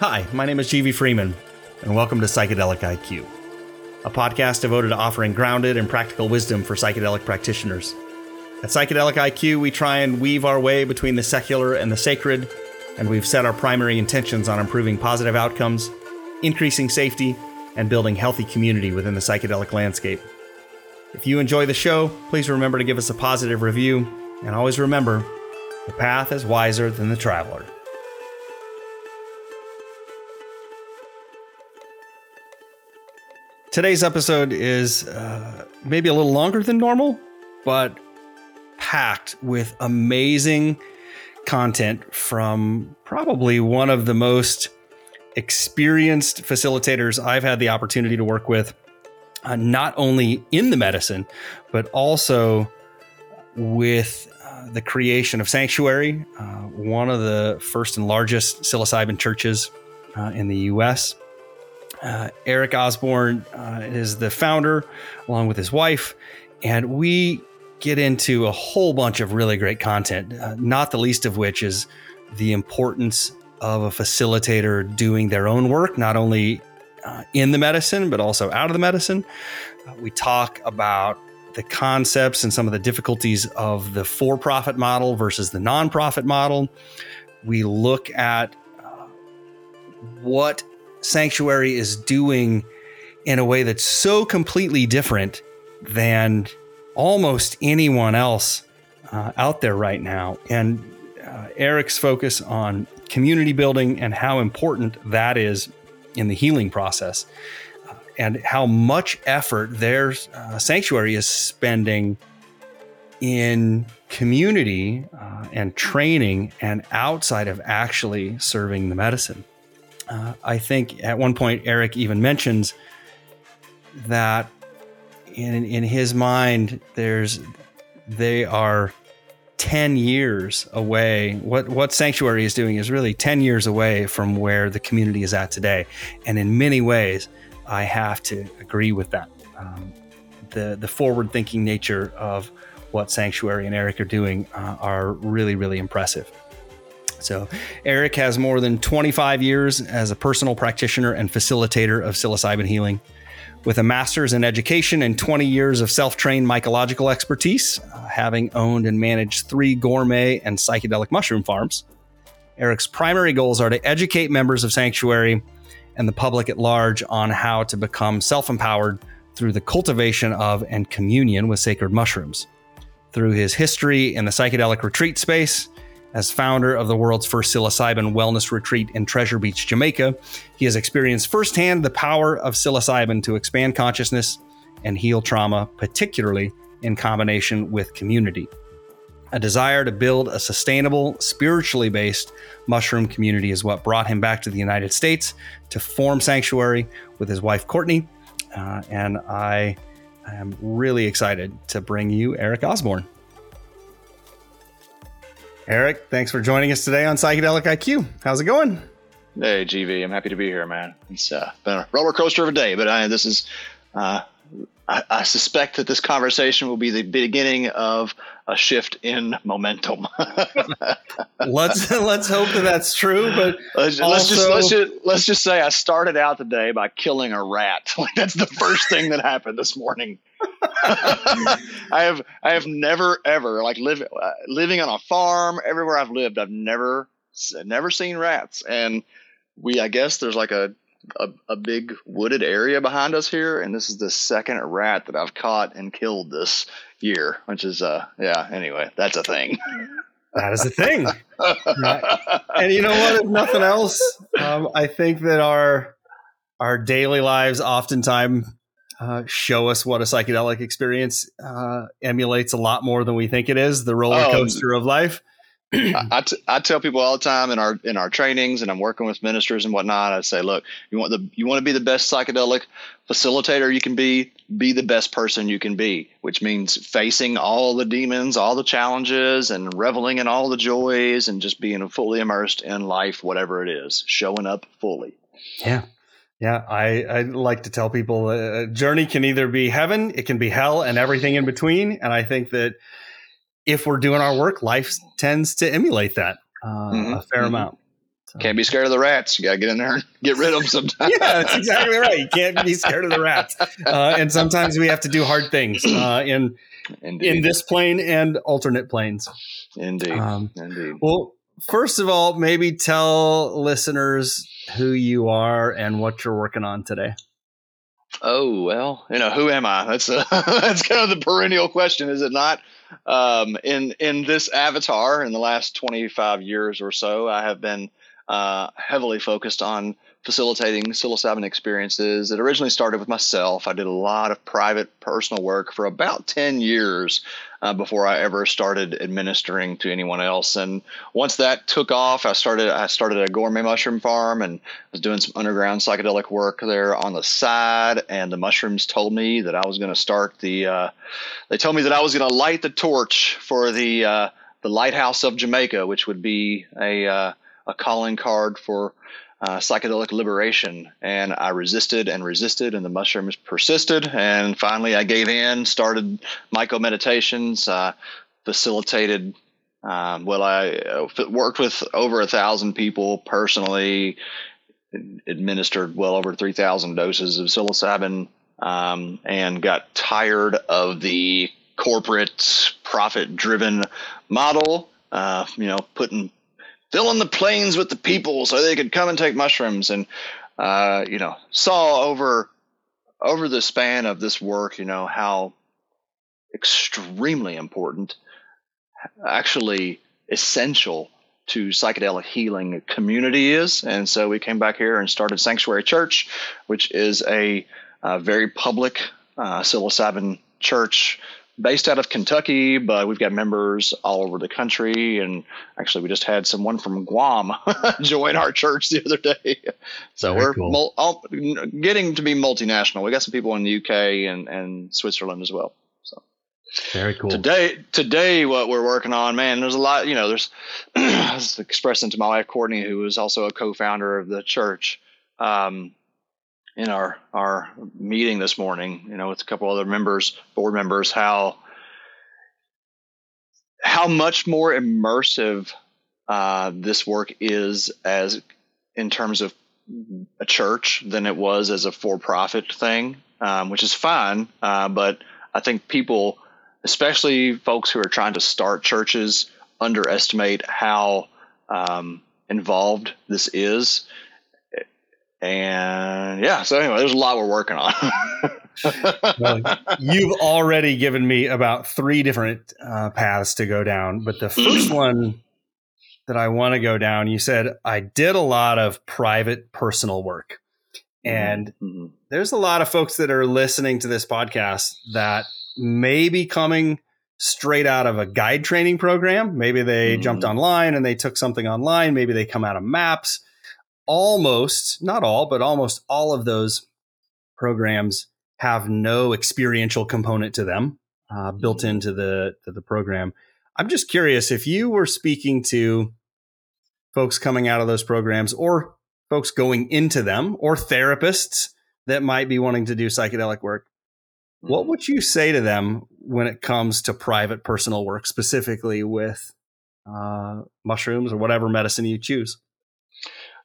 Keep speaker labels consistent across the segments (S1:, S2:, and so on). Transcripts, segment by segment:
S1: Hi, my name is GV Freeman, and welcome to Psychedelic IQ, a podcast devoted to offering grounded and practical wisdom for psychedelic practitioners. At Psychedelic IQ, we try and weave our way between the secular and the sacred, and we've set our primary intentions on improving positive outcomes, increasing safety, and building healthy community within the psychedelic landscape. If you enjoy the show, please remember to give us a positive review, and always remember the path is wiser than the traveler. Today's episode is uh, maybe a little longer than normal, but packed with amazing content from probably one of the most experienced facilitators I've had the opportunity to work with, uh, not only in the medicine, but also with uh, the creation of Sanctuary, uh, one of the first and largest psilocybin churches uh, in the US. Uh, Eric Osborne uh, is the founder, along with his wife, and we get into a whole bunch of really great content. Uh, not the least of which is the importance of a facilitator doing their own work, not only uh, in the medicine but also out of the medicine. Uh, we talk about the concepts and some of the difficulties of the for-profit model versus the nonprofit model. We look at uh, what Sanctuary is doing in a way that's so completely different than almost anyone else uh, out there right now. And uh, Eric's focus on community building and how important that is in the healing process, uh, and how much effort their uh, sanctuary is spending in community uh, and training and outside of actually serving the medicine. Uh, I think at one point Eric even mentions that in in his mind, there's they are ten years away. What what Sanctuary is doing is really ten years away from where the community is at today, and in many ways, I have to agree with that. Um, the the forward thinking nature of what Sanctuary and Eric are doing uh, are really really impressive. So, Eric has more than 25 years as a personal practitioner and facilitator of psilocybin healing. With a master's in education and 20 years of self trained mycological expertise, uh, having owned and managed three gourmet and psychedelic mushroom farms, Eric's primary goals are to educate members of Sanctuary and the public at large on how to become self empowered through the cultivation of and communion with sacred mushrooms. Through his history in the psychedelic retreat space, as founder of the world's first psilocybin wellness retreat in Treasure Beach, Jamaica, he has experienced firsthand the power of psilocybin to expand consciousness and heal trauma, particularly in combination with community. A desire to build a sustainable, spiritually based mushroom community is what brought him back to the United States to form Sanctuary with his wife, Courtney. Uh, and I am really excited to bring you Eric Osborne. Eric, thanks for joining us today on Psychedelic IQ. How's it going?
S2: Hey, GV, I'm happy to be here, man. It's uh, been a roller coaster of a day, but I, this is, uh, I, I, suspect that this conversation will be the beginning of a shift in momentum.
S1: let's let's hope that that's true. But
S2: let's, also, let's, just let's just let's just say I started out the day by killing a rat. Like that's the first thing that happened this morning. I have I have never ever like live, uh, living on a farm everywhere I've lived I've never never seen rats and we I guess there's like a, a a big wooded area behind us here and this is the second rat that I've caught and killed this year which is uh yeah anyway that's a thing.
S1: That is a thing. and you know what? If nothing else, um, I think that our our daily lives oftentimes uh, show us what a psychedelic experience uh, emulates a lot more than we think it is the roller oh, coaster of life.
S2: I, I, t- I tell people all the time in our in our trainings, and I'm working with ministers and whatnot. I say, look, you want the you want to be the best psychedelic facilitator you can be. Be the best person you can be, which means facing all the demons, all the challenges, and reveling in all the joys, and just being fully immersed in life, whatever it is, showing up fully.
S1: Yeah, yeah, I, I like to tell people a journey can either be heaven, it can be hell, and everything in between. And I think that if we're doing our work, life tends to emulate that uh, mm-hmm. a fair mm-hmm. amount.
S2: Can't be scared of the rats. You gotta get in there and get rid of them sometimes.
S1: yeah, that's exactly right. You can't be scared of the rats. Uh, and sometimes we have to do hard things uh, in Indeed. in this plane and alternate planes.
S2: Indeed. Um, Indeed.
S1: Well, first of all, maybe tell listeners who you are and what you're working on today.
S2: Oh well, you know who am I? That's a, that's kind of the perennial question, is it not? Um, in in this avatar, in the last 25 years or so, I have been uh, heavily focused on facilitating psilocybin experiences. It originally started with myself. I did a lot of private personal work for about 10 years uh, before I ever started administering to anyone else. And once that took off, I started I started a gourmet mushroom farm and was doing some underground psychedelic work there on the side. And the mushrooms told me that I was going to start the. Uh, they told me that I was going to light the torch for the uh, the lighthouse of Jamaica, which would be a uh, a calling card for uh, psychedelic liberation. And I resisted and resisted, and the mushrooms persisted. And finally, I gave in, started MycoMeditations, uh, facilitated. Um, well, I uh, worked with over a thousand people personally, administered well over 3,000 doses of psilocybin, um, and got tired of the corporate profit driven model. Uh, you know, putting filling the planes with the people so they could come and take mushrooms and uh, you know saw over over the span of this work you know how extremely important actually essential to psychedelic healing community is. And so we came back here and started sanctuary church which is a, a very public uh, psilocybin church based out of Kentucky, but we've got members all over the country. And actually, we just had someone from Guam join our church the other day. So Very we're cool. mul- all, getting to be multinational. We got some people in the UK and, and Switzerland as well. So
S1: very cool.
S2: Today, today, what we're working on, man, there's a lot. You know, there's I was expressing to my wife Courtney, who is also a co-founder of the church. Um, in our our meeting this morning, you know, with a couple other members, board members, how how much more immersive uh, this work is as in terms of a church than it was as a for-profit thing, um, which is fine. Uh, but I think people, especially folks who are trying to start churches, underestimate how um, involved this is and yeah, so anyway, there's a lot we're working on.
S1: well, you've already given me about three different uh, paths to go down, but the first one that I want to go down, you said I did a lot of private personal work. And mm-hmm. there's a lot of folks that are listening to this podcast that may be coming straight out of a guide training program. Maybe they mm-hmm. jumped online and they took something online. Maybe they come out of MAPS almost, not all, but almost all of those programs have no experiential component to them uh, built mm-hmm. into the to the program. I'm just curious if you were speaking to folks coming out of those programs or folks going into them or therapists that might be wanting to do psychedelic work. What mm-hmm. would you say to them when it comes to private personal work, specifically with uh, mushrooms or whatever medicine you choose?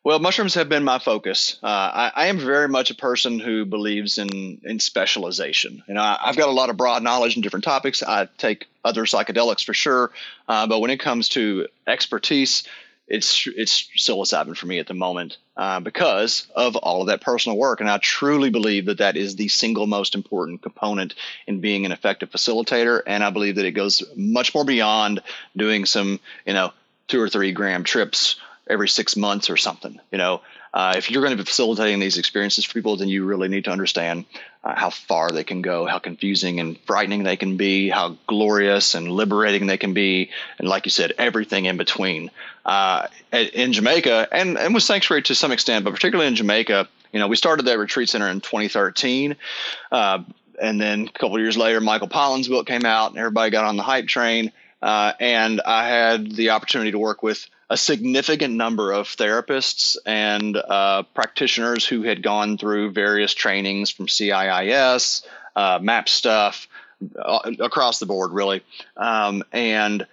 S2: Well, mushrooms have been my focus. Uh, I, I, am very much a person who believes in in specialization. You know, I, have got a lot of broad knowledge in different topics. I take other psychedelics for sure, uh, but when it comes to expertise, it's it's psilocybin for me at the moment uh, because of all of that personal work, and I truly believe that that is the single most important component in being an effective facilitator. And I believe that it goes much more beyond doing some, you know, two or three gram trips every six months or something. You know, uh, if you're going to be facilitating these experiences for people, then you really need to understand uh, how far they can go, how confusing and frightening they can be, how glorious and liberating they can be, and like you said, everything in between. Uh, in Jamaica and and with Sanctuary to some extent, but particularly in Jamaica, you know, we started that retreat center in 2013. Uh, and then a couple years later, Michael Pollan's book came out, and everybody got on the hype train. Uh, and I had the opportunity to work with a significant number of therapists and uh, practitioners who had gone through various trainings from CIIS, uh, MAPS stuff, uh, across the board, really. Um, and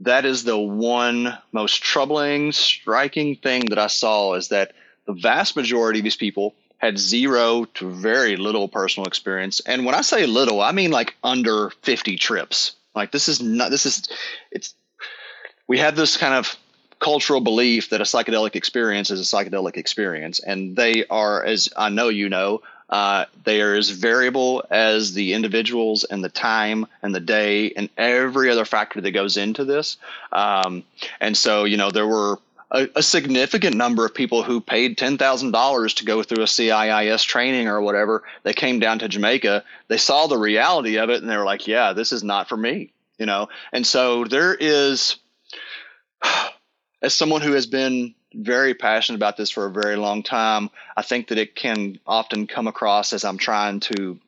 S2: that is the one most troubling, striking thing that I saw is that the vast majority of these people had zero to very little personal experience. And when I say little, I mean like under 50 trips. Like this is not, this is, it's, we have this kind of cultural belief that a psychedelic experience is a psychedelic experience. And they are, as I know you know, uh, they are as variable as the individuals and the time and the day and every other factor that goes into this. Um, and so, you know, there were a, a, significant number of people who paid $10,000 to go through a CIIS training or whatever. They came down to Jamaica, they saw the reality of it, and they were like, yeah, this is not for me, you know? And so there is, as someone who has been very passionate about this for a very long time. I think that it can often come across as I'm trying to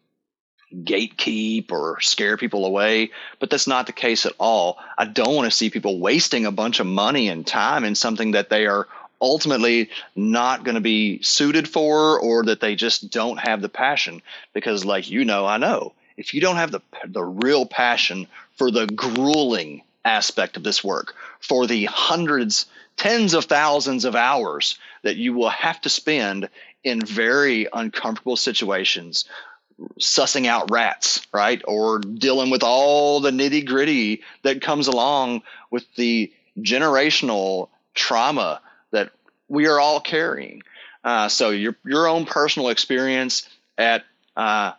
S2: gatekeep or scare people away, but that's not the case at all. I don't want to see people wasting a bunch of money and time in something that they are ultimately not going to be suited for or that they just don't have the passion because like you know, I know, if you don't have the the real passion for the grueling aspect of this work, for the hundreds tens of thousands of hours that you will have to spend in very uncomfortable situations sussing out rats, right? Or dealing with all the nitty gritty that comes along with the generational trauma that we are all carrying. Uh, so your your own personal experience at uh,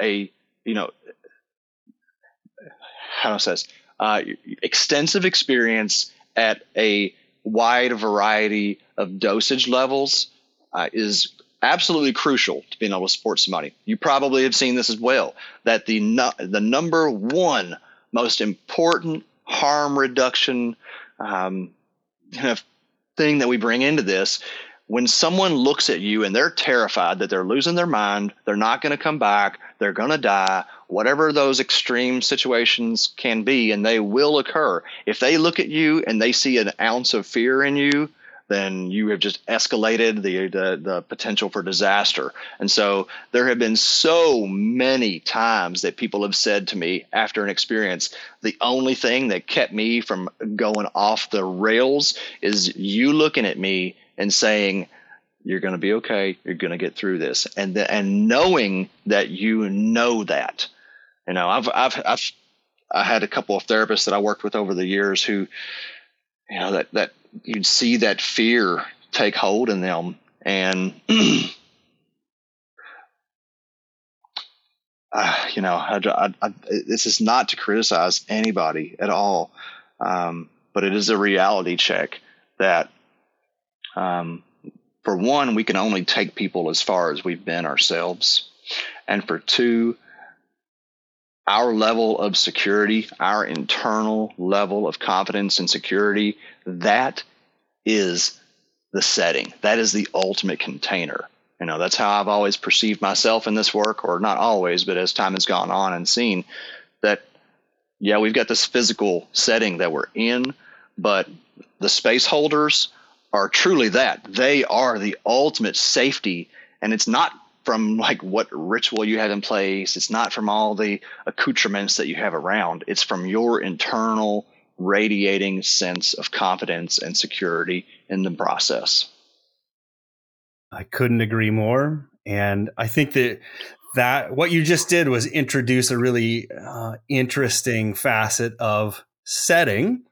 S2: a you know how do I say this? Uh, extensive experience at a wide variety of dosage levels uh, is absolutely crucial to being able to support somebody. You probably have seen this as well that the the number one most important harm reduction um, kind of thing that we bring into this when someone looks at you and they're terrified that they're losing their mind, they're not going to come back, they're going to die, whatever those extreme situations can be, and they will occur. If they look at you and they see an ounce of fear in you, then you have just escalated the, the, the potential for disaster. And so there have been so many times that people have said to me after an experience, the only thing that kept me from going off the rails is you looking at me and saying, you're going to be okay. You're going to get through this. And, the, and knowing that you know that, you know, I've, I've, I've, I had a couple of therapists that I worked with over the years who, you know, that, that you'd see that fear take hold in them. And, uh, you know, I, I, I, this is not to criticize anybody at all. Um, but it is a reality check that, um, for one, we can only take people as far as we've been ourselves. And for two, our level of security, our internal level of confidence and security, that is the setting. That is the ultimate container. You know, that's how I've always perceived myself in this work, or not always, but as time has gone on and seen that, yeah, we've got this physical setting that we're in, but the space holders are truly that. They are the ultimate safety. And it's not from like what ritual you had in place. It's not from all the accoutrements that you have around. It's from your internal radiating sense of confidence and security in the process.
S1: I couldn't agree more. And I think that that what you just did was introduce a really uh, interesting facet of setting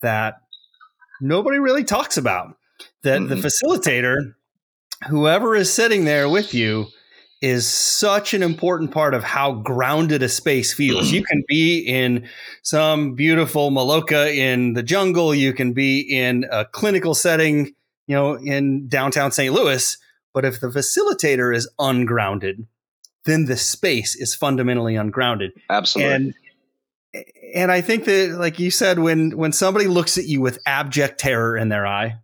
S1: that nobody really talks about. That mm-hmm. the facilitator, whoever is sitting there with you, is such an important part of how grounded a space feels. you can be in some beautiful maloka in the jungle. You can be in a clinical setting, you know, in downtown St. Louis. But if the facilitator is ungrounded, then the space is fundamentally ungrounded.
S2: Absolutely.
S1: And, and I think that, like you said, when when somebody looks at you with abject terror in their eye,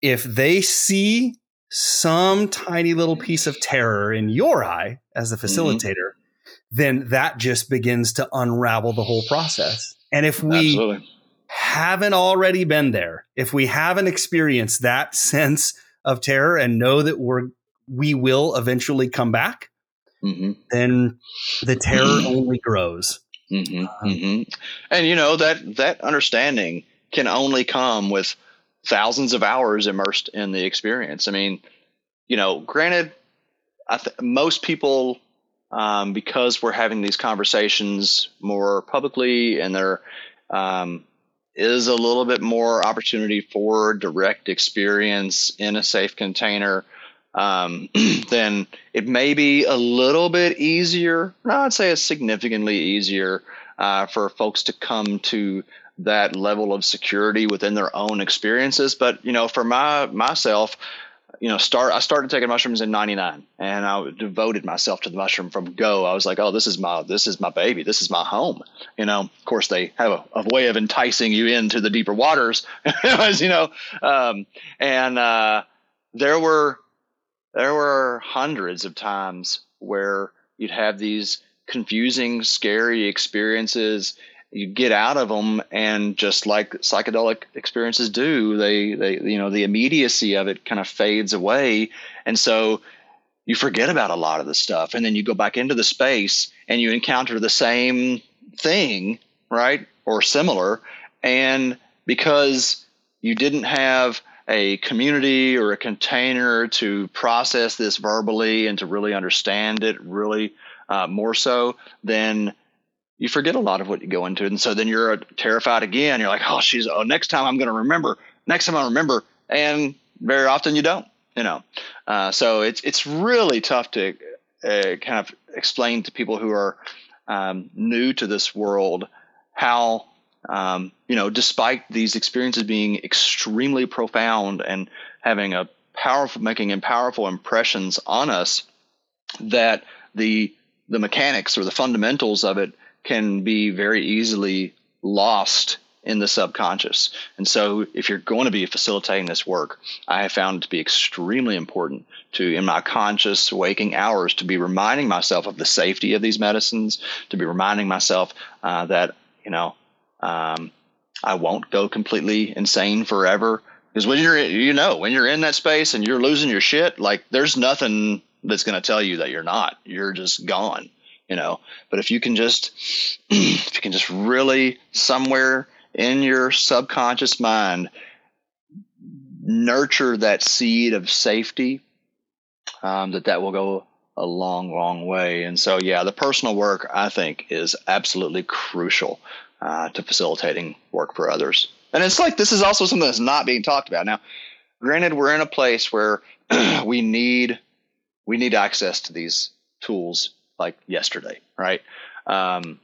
S1: if they see some tiny little piece of terror in your eye as the mm-hmm. facilitator, mm-hmm. then that just begins to unravel the whole process. And if we Absolutely. haven't already been there, if we haven't experienced that sense of terror and know that we're we will eventually come back, mm-hmm. then the terror only grows.
S2: Mm-hmm, mm-hmm. And you know that that understanding can only come with thousands of hours immersed in the experience. I mean, you know, granted, th- most people, um, because we're having these conversations more publicly, and there um, is a little bit more opportunity for direct experience in a safe container. Um, then it may be a little bit easier. I'd say it's significantly easier uh, for folks to come to that level of security within their own experiences. But you know, for my myself, you know, start I started taking mushrooms in '99, and I devoted myself to the mushroom from go. I was like, oh, this is my this is my baby, this is my home. You know, of course, they have a, a way of enticing you into the deeper waters, as you know, um, and uh, there were there were hundreds of times where you'd have these confusing, scary experiences you get out of them and just like psychedelic experiences do they they you know the immediacy of it kind of fades away. And so you forget about a lot of the stuff and then you go back into the space and you encounter the same thing right or similar. And because you didn't have a community or a container to process this verbally and to really understand it really uh, more so then you forget a lot of what you go into. And so then you're terrified again. You're like, oh, she's, oh, next time I'm going to remember. Next time I remember. And very often you don't, you know. Uh, so it's, it's really tough to uh, kind of explain to people who are um, new to this world how, um, you know, despite these experiences being extremely profound and having a powerful, making and powerful impressions on us, that the the mechanics or the fundamentals of it can be very easily lost in the subconscious. And so, if you're going to be facilitating this work, I have found it to be extremely important to, in my conscious waking hours, to be reminding myself of the safety of these medicines, to be reminding myself uh, that, you know, um, I won't go completely insane forever. Because when you're, you know, when you're in that space and you're losing your shit, like there's nothing that's going to tell you that you're not. You're just gone you know. But if you can just if you can just really somewhere in your subconscious mind nurture that seed of safety um, that that will go a long long way. And so yeah the personal work i think is absolutely crucial uh, to facilitating work for others. And it's like this is also something that's not being talked about. Now granted we're in a place where we need we need access to these tools like yesterday, right? Um,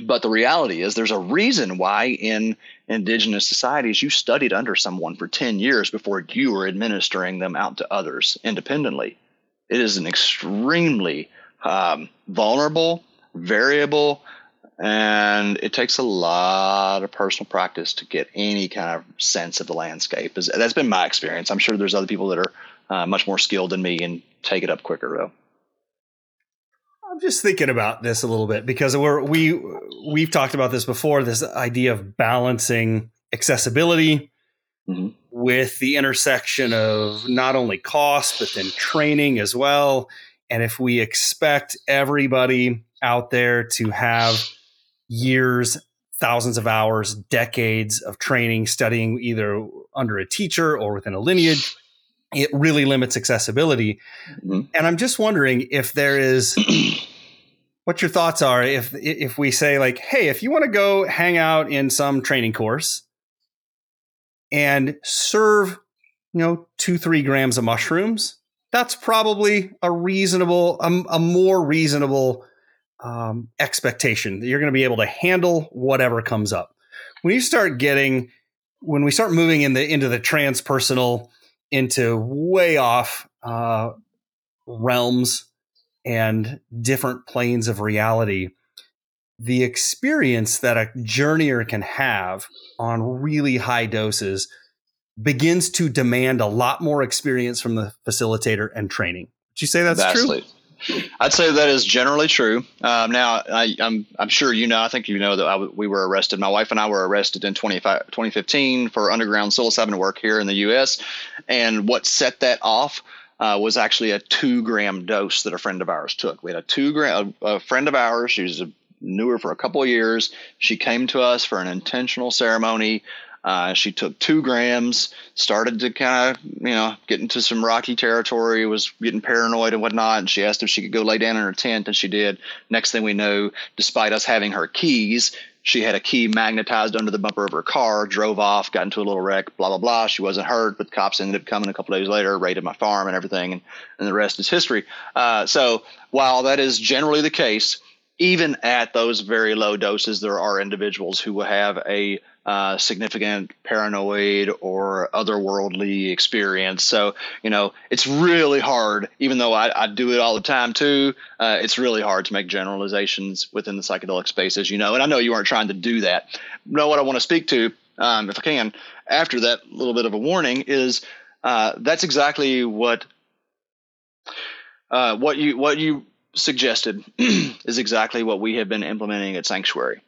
S2: but the reality is, there's a reason why in indigenous societies you studied under someone for 10 years before you were administering them out to others independently. It is an extremely um, vulnerable, variable, and it takes a lot of personal practice to get any kind of sense of the landscape. That's been my experience. I'm sure there's other people that are uh, much more skilled than me and take it up quicker, though.
S1: I'm just thinking about this a little bit because we're we we've talked about this before. This idea of balancing accessibility mm-hmm. with the intersection of not only cost but then training as well. And if we expect everybody out there to have years, thousands of hours, decades of training, studying either under a teacher or within a lineage, it really limits accessibility. Mm-hmm. And I'm just wondering if there is what your thoughts are if if we say like, hey, if you want to go hang out in some training course and serve, you know, two three grams of mushrooms, that's probably a reasonable, a, a more reasonable um, expectation that you're going to be able to handle whatever comes up. When you start getting, when we start moving in the into the transpersonal into way off uh, realms and different planes of reality, the experience that a journeyer can have on really high doses begins to demand a lot more experience from the facilitator and training. Would you say that's Vastly. true?
S2: I'd say that is generally true. Um, now, I, am I'm, I'm sure you know. I think you know that we were arrested. My wife and I were arrested in 2015 for underground psilocybin work here in the U.S. And what set that off uh, was actually a two gram dose that a friend of ours took. We had a two gram, a, a friend of ours, who's a knew her for a couple of years. She came to us for an intentional ceremony. Uh, she took two grams, started to kind of, you know, get into some rocky territory, was getting paranoid and whatnot. And she asked if she could go lay down in her tent, and she did. Next thing we know, despite us having her keys, she had a key magnetized under the bumper of her car, drove off, got into a little wreck, blah, blah, blah. She wasn't hurt, but the cops ended up coming a couple days later, raided my farm and everything, and, and the rest is history. Uh, so while that is generally the case, even at those very low doses, there are individuals who will have a uh, significant paranoid or otherworldly experience. So, you know, it's really hard, even though I, I do it all the time too, uh, it's really hard to make generalizations within the psychedelic space, as you know. And I know you aren't trying to do that. No, what I want to speak to, um, if I can, after that little bit of a warning, is uh, that's exactly what. Uh, what you what you suggested is exactly what we have been implementing at Sanctuary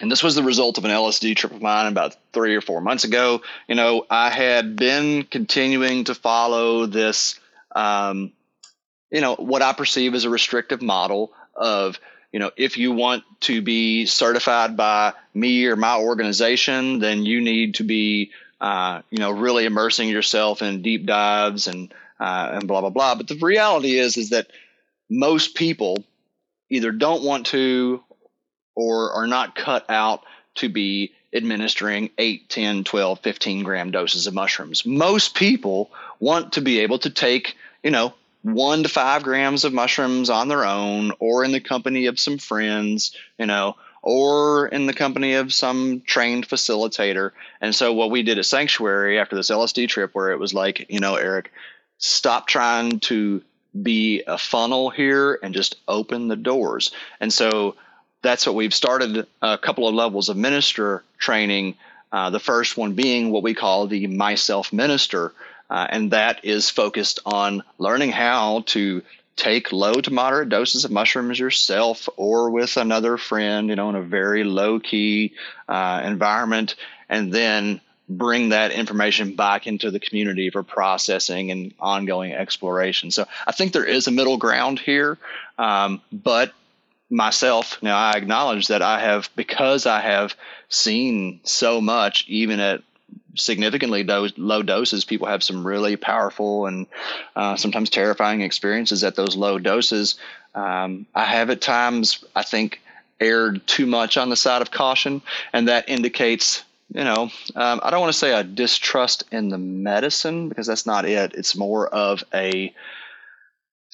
S2: and this was the result of an LSD trip of mine about three or four months ago. You know, I had been continuing to follow this, um, you know, what I perceive as a restrictive model of, you know, if you want to be certified by me or my organization, then you need to be, uh, you know, really immersing yourself in deep dives and uh, and blah blah blah. But the reality is, is that most people either don't want to or are not cut out to be administering 8, 10, 12, 15 gram doses of mushrooms. Most people want to be able to take, you know, one to five grams of mushrooms on their own or in the company of some friends, you know, or in the company of some trained facilitator. And so what we did at Sanctuary after this LSD trip where it was like, you know, Eric, stop trying to be a funnel here and just open the doors. And so that's what we've started a couple of levels of minister training. Uh, the first one being what we call the myself minister, uh, and that is focused on learning how to take low to moderate doses of mushrooms yourself or with another friend, you know, in a very low key uh, environment, and then bring that information back into the community for processing and ongoing exploration. So I think there is a middle ground here, um, but myself. Now i acknowledge that i have because i have seen so much even at significantly do- low doses people have some really powerful and uh, sometimes terrifying experiences at those low doses. Um, i have at times i think erred too much on the side of caution and that indicates you know um, i don't want to say a distrust in the medicine because that's not it. It's more of a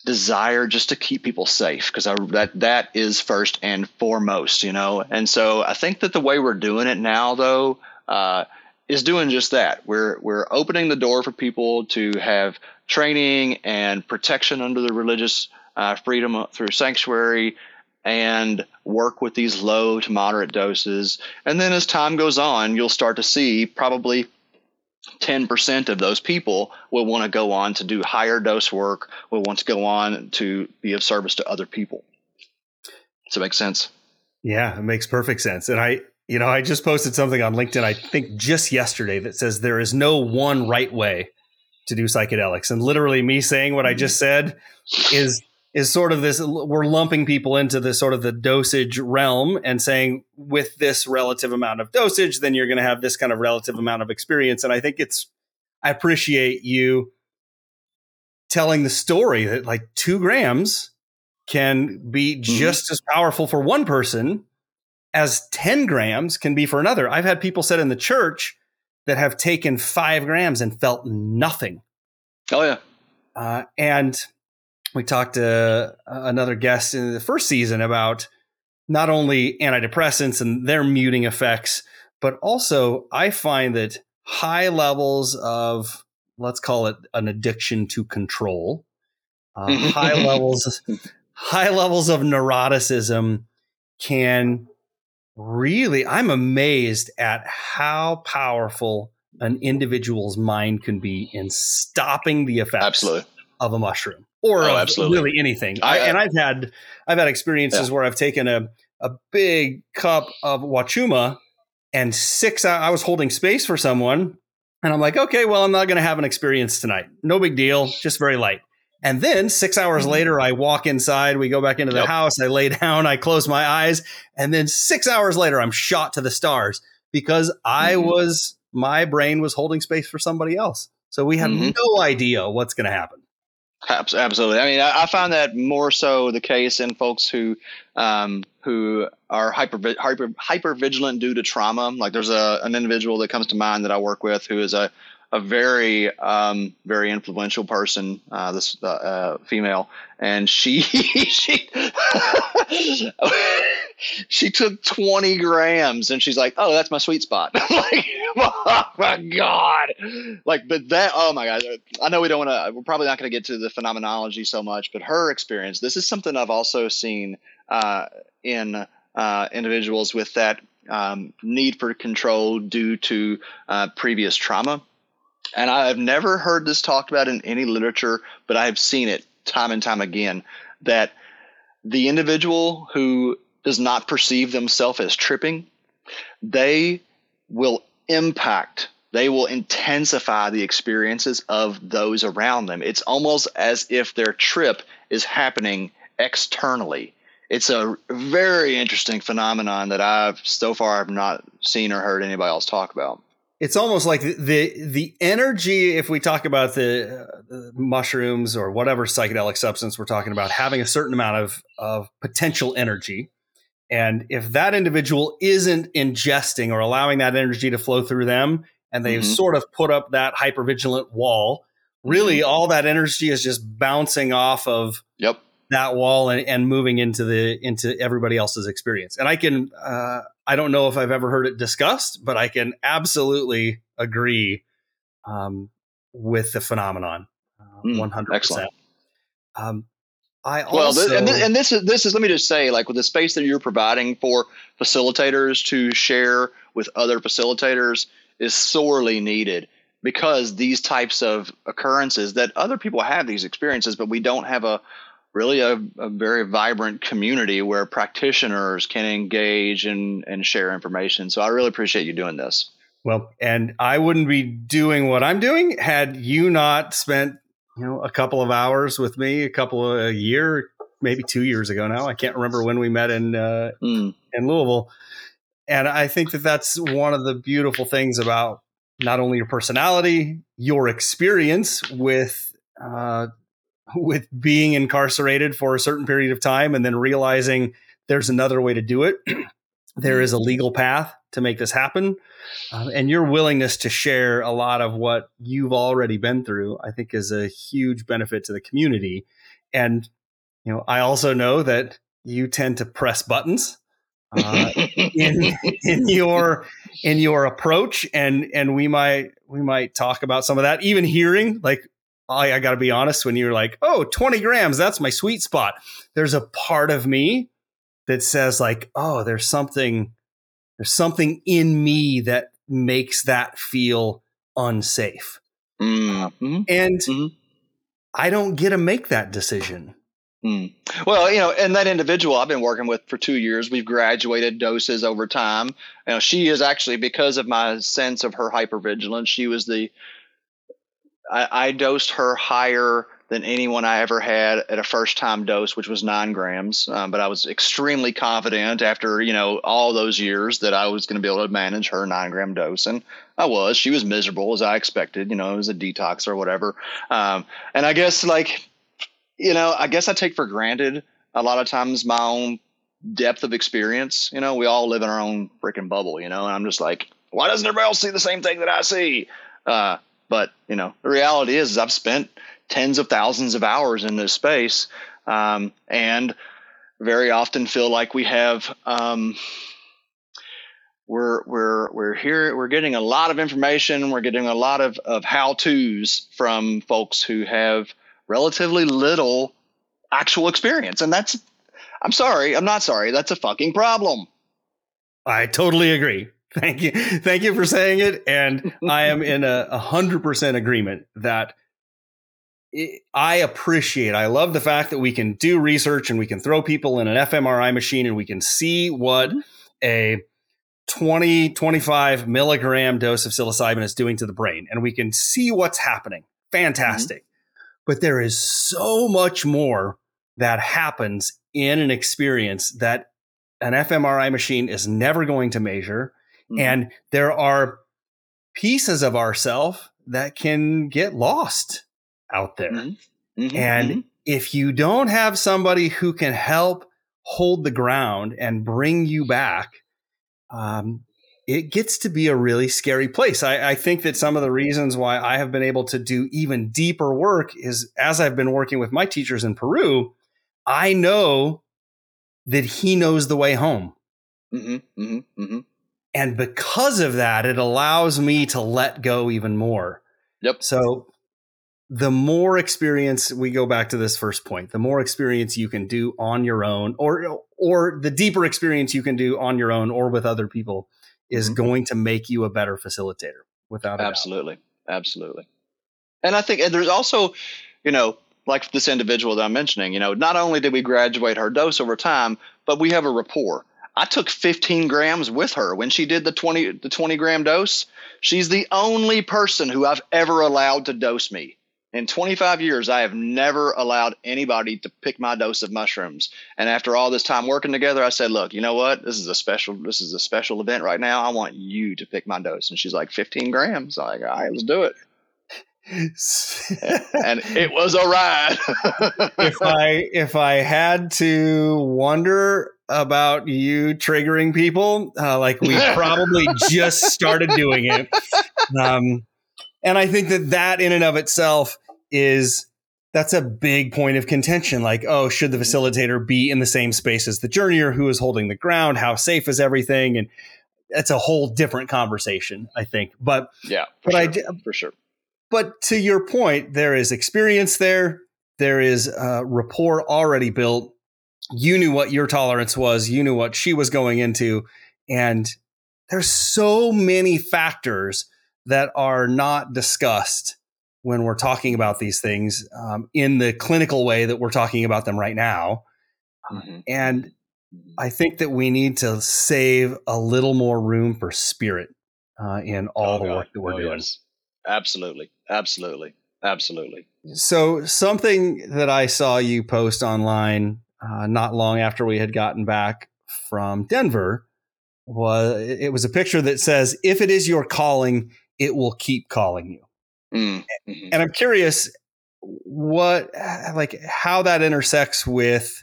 S2: desire just to keep people safe because that that is first and foremost, you know. And so I think that the way we're doing it now, though, uh, is doing just that. We're we're opening the door for people to have training and protection under the religious uh, freedom through sanctuary and work with these low to moderate doses. And then as time goes on, you'll start to see probably 10% of those people will want to go on to do higher dose work, will want to go on to be of service to other people. Does it make sense?
S1: Yeah, it makes perfect sense. And I, you know, I just posted something on LinkedIn, I think just yesterday, that says there is no one right way to do psychedelics. And literally, me saying what I just said is is sort of this we're lumping people into the sort of the dosage realm and saying with this relative amount of dosage then you're going to have this kind of relative amount of experience. And i think it's i appreciate you telling the story that like two grams can be mm-hmm. just as powerful for one person as 10 grams can be for another. I've had people said in the church that have taken five grams and felt nothing.
S2: Oh yeah.
S1: Uh, and we talked to uh, another guest in the first season about not only antidepressants and their muting effects, but also I find that high levels of, let's call it an addiction to control, uh, high levels, high levels of neuroticism can really, I'm amazed at how powerful an individual's mind can be in stopping the effects
S2: Absolutely.
S1: of a mushroom or oh, absolutely. really anything. I, I, and I've had I've had experiences yeah. where I've taken a a big cup of wachuma and six I was holding space for someone and I'm like, okay, well, I'm not going to have an experience tonight. No big deal, just very light. And then six hours mm-hmm. later, I walk inside, we go back into the yep. house, I lay down, I close my eyes, and then six hours later, I'm shot to the stars because I mm-hmm. was, my brain was holding space for somebody else. So we had mm-hmm. no idea what's going to happen.
S2: Absolutely. I mean, I, I, find that more so the case in folks who um, who are hyper hyper hyper vigilant due to trauma. Like there's a an individual that comes to mind that I work with who is a a very um, very influential person, uh, this uh, uh, female, and she she she took 20 grams and she's like, oh, that's my sweet spot. like, oh my God. Like, but that, oh my God. I know we don't want to, we're probably not going to get to the phenomenology so much, but her experience, this is something I've also seen uh, in uh, individuals with that um, need for control due to uh, previous trauma. And I've never heard this talked about in any literature, but I have seen it time and time again that the individual who does not perceive themselves as tripping, they will impact, they will intensify the experiences of those around them. It's almost as if their trip is happening externally. It's a very interesting phenomenon that I've so far have not seen or heard anybody else talk about
S1: it's almost like the the energy if we talk about the, uh, the, mushrooms or whatever psychedelic substance we're talking about having a certain amount of of potential energy and if that individual isn't ingesting or allowing that energy to flow through them and they've mm-hmm. sort of put up that hypervigilant wall really mm-hmm. all that energy is just bouncing off of
S2: yep
S1: that wall and, and moving into the into everybody else's experience. And I can uh, I don't know if I've ever heard it discussed, but I can absolutely agree um, with the phenomenon, uh, mm, one hundred percent. I also, well,
S2: this, and, this, and this is this is let me just say, like with the space that you're providing for facilitators to share with other facilitators is sorely needed because these types of occurrences that other people have these experiences, but we don't have a really a, a, very vibrant community where practitioners can engage and, and share information. So I really appreciate you doing this.
S1: Well, and I wouldn't be doing what I'm doing had you not spent, you know, a couple of hours with me, a couple of a year, maybe two years ago now. I can't remember when we met in uh, mm. in Louisville. And I think that that's one of the beautiful things about not only your personality, your experience with uh, with being incarcerated for a certain period of time and then realizing there's another way to do it. There is a legal path to make this happen. Um, and your willingness to share a lot of what you've already been through, I think, is a huge benefit to the community. And, you know, I also know that you tend to press buttons. Uh, in in your in your approach and and we might we might talk about some of that even hearing like I, I got to be honest, when you're like, oh, 20 grams, that's my sweet spot. There's a part of me that says, like, oh, there's something, there's something in me that makes that feel unsafe. Mm-hmm. And mm-hmm. I don't get to make that decision.
S2: Mm. Well, you know, and that individual I've been working with for two years, we've graduated doses over time. You know, she is actually because of my sense of her hypervigilance, she was the I, I dosed her higher than anyone I ever had at a first time dose, which was nine grams. Um, but I was extremely confident after, you know, all those years that I was going to be able to manage her nine gram dose. And I was. She was miserable as I expected. You know, it was a detox or whatever. Um, and I guess, like, you know, I guess I take for granted a lot of times my own depth of experience. You know, we all live in our own freaking bubble, you know, and I'm just like, why doesn't everybody else see the same thing that I see? Uh, but you know, the reality is, is I've spent tens of thousands of hours in this space, um, and very often feel like we have. Um, we're we're we're here we're getting a lot of information we're getting a lot of, of how to's from folks who have relatively little actual experience and that's i'm sorry i'm not sorry that's a fucking problem
S1: i totally agree Thank you. Thank you for saying it. And I am in a hundred percent agreement that I appreciate, I love the fact that we can do research and we can throw people in an fMRI machine and we can see what mm-hmm. a 20, 25 milligram dose of psilocybin is doing to the brain and we can see what's happening. Fantastic. Mm-hmm. but there is so much more that happens in an experience that an fMRI machine is never going to measure. Mm-hmm. And there are pieces of ourself that can get lost out there. Mm-hmm. Mm-hmm. And mm-hmm. if you don't have somebody who can help hold the ground and bring you back, um, it gets to be a really scary place. I, I, think that some of the reasons why I have been able to do even deeper work is as I've been working with my teachers in Peru, I know that he knows the way home. Mm-hmm, mm-hmm, mm-hmm. And because of that, it allows me to let go even more.
S2: Yep.
S1: So the more experience we go back to this first point, the more experience you can do on your own or or the deeper experience you can do on your own or with other people is mm-hmm. going to make you a better facilitator without
S2: absolutely. Absolutely. And i think and there's also you know like this individual that i'm mentioning you know not only did we graduate her dose over time but we have a rapport. I took 15 grams with her when she did the 20 the 20 gram dose. She's the only person who i've ever allowed to dose me in 25 years, I have never allowed anybody to pick my dose of mushrooms. And after all this time working together, I said, "Look, you know what? This is a special. This is a special event right now. I want you to pick my dose." And she's like, "15 grams." I'm like, "All right, let's do it." and it was a ride.
S1: if I if I had to wonder about you triggering people, uh, like we probably just started doing it. Um, and I think that that in and of itself is that's a big point of contention. Like, oh, should the mm-hmm. facilitator be in the same space as the journeyer who is holding the ground? How safe is everything? And that's a whole different conversation, I think. But
S2: yeah, but sure, I for sure.
S1: But to your point, there is experience there. There is a rapport already built. You knew what your tolerance was. You knew what she was going into, and there's so many factors that are not discussed when we're talking about these things um, in the clinical way that we're talking about them right now. Mm-hmm. And mm-hmm. I think that we need to save a little more room for spirit uh, in all oh, the work that we're oh, doing. Yes.
S2: Absolutely. Absolutely. Absolutely.
S1: So, something that I saw you post online uh, not long after we had gotten back from Denver was it was a picture that says, If it is your calling, it will keep calling you. Mm, mm-hmm. And I'm curious what, like, how that intersects with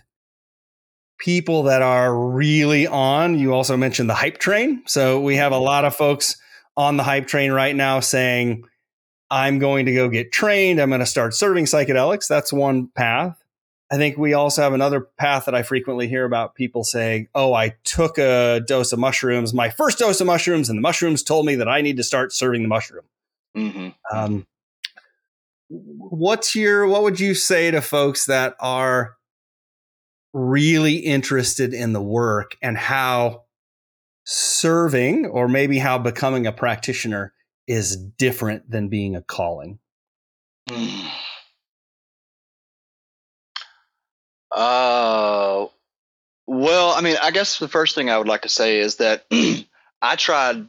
S1: people that are really on. You also mentioned the hype train. So we have a lot of folks on the hype train right now saying, I'm going to go get trained. I'm going to start serving psychedelics. That's one path. I think we also have another path that I frequently hear about people saying, Oh, I took a dose of mushrooms, my first dose of mushrooms, and the mushrooms told me that I need to start serving the mushroom. Mm-hmm. Um, what's your what would you say to folks that are really interested in the work and how serving or maybe how becoming a practitioner is different than being a calling?
S2: Uh, well, I mean, I guess the first thing I would like to say is that I tried,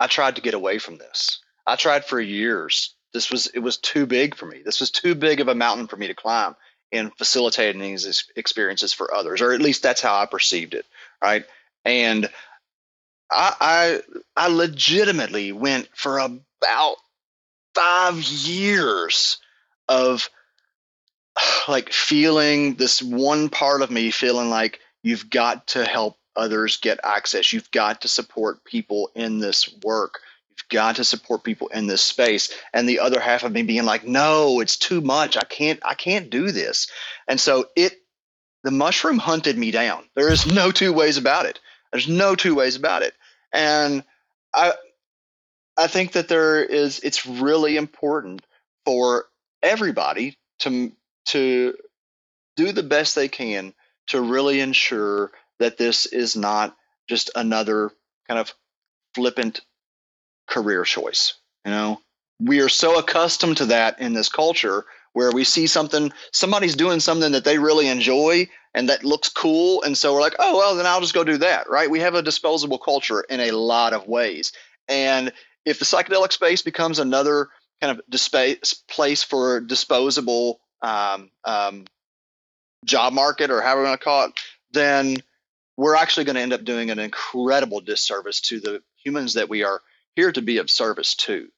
S2: I tried to get away from this. I tried for years. This was it was too big for me. This was too big of a mountain for me to climb in facilitating these experiences for others, or at least that's how I perceived it, right? And I I, I legitimately went for about five years of like feeling this one part of me feeling like you've got to help others get access. You've got to support people in this work. Got to support people in this space. And the other half of me being like, no, it's too much. I can't, I can't do this. And so it, the mushroom hunted me down. There is no two ways about it. There's no two ways about it. And I, I think that there is, it's really important for everybody to, to do the best they can to really ensure that this is not just another kind of flippant career choice. You know, we are so accustomed to that in this culture where we see something, somebody's doing something that they really enjoy and that looks cool. And so we're like, oh, well, then I'll just go do that, right? We have a disposable culture in a lot of ways. And if the psychedelic space becomes another kind of dispa- place for disposable um, um, job market or however we want to call it, then we're actually going to end up doing an incredible disservice to the humans that we are here to be of service to.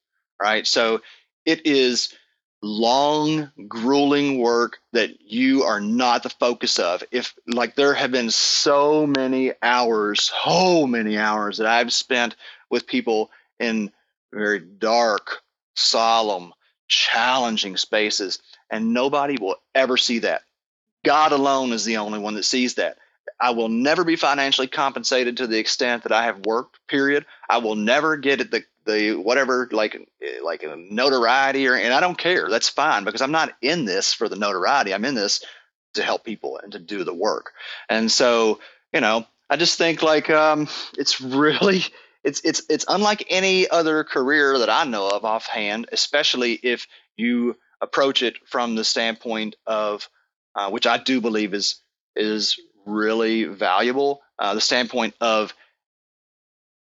S2: Right. So it is long, grueling work that you are not the focus of. If, like, there have been so many hours, so many hours that I've spent with people in very dark, solemn, challenging spaces, and nobody will ever see that. God alone is the only one that sees that. I will never be financially compensated to the extent that I have worked. Period. I will never get the the whatever like like notoriety or and I don't care. That's fine because I'm not in this for the notoriety. I'm in this to help people and to do the work. And so you know, I just think like um, it's really it's it's it's unlike any other career that I know of offhand, especially if you approach it from the standpoint of uh, which I do believe is is really valuable. Uh, the standpoint of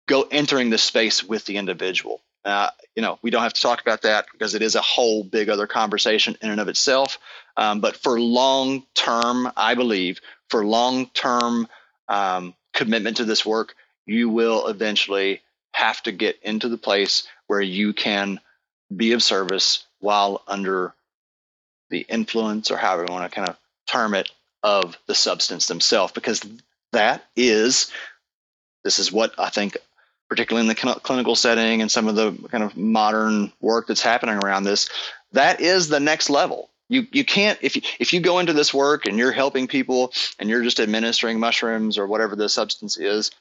S2: go entering the space with the individual. Uh, you know, we don't have to talk about that because it is a whole big other conversation in and of itself. Um, but for long term, I believe for long term um, commitment to this work, you will eventually have to get into the place where you can be of service while under the influence or however you want to kind of term it of the substance themselves because that is this is what i think particularly in the clinical setting and some of the kind of modern work that's happening around this that is the next level. You you can't if you if you go into this work and you're helping people and you're just administering mushrooms or whatever the substance is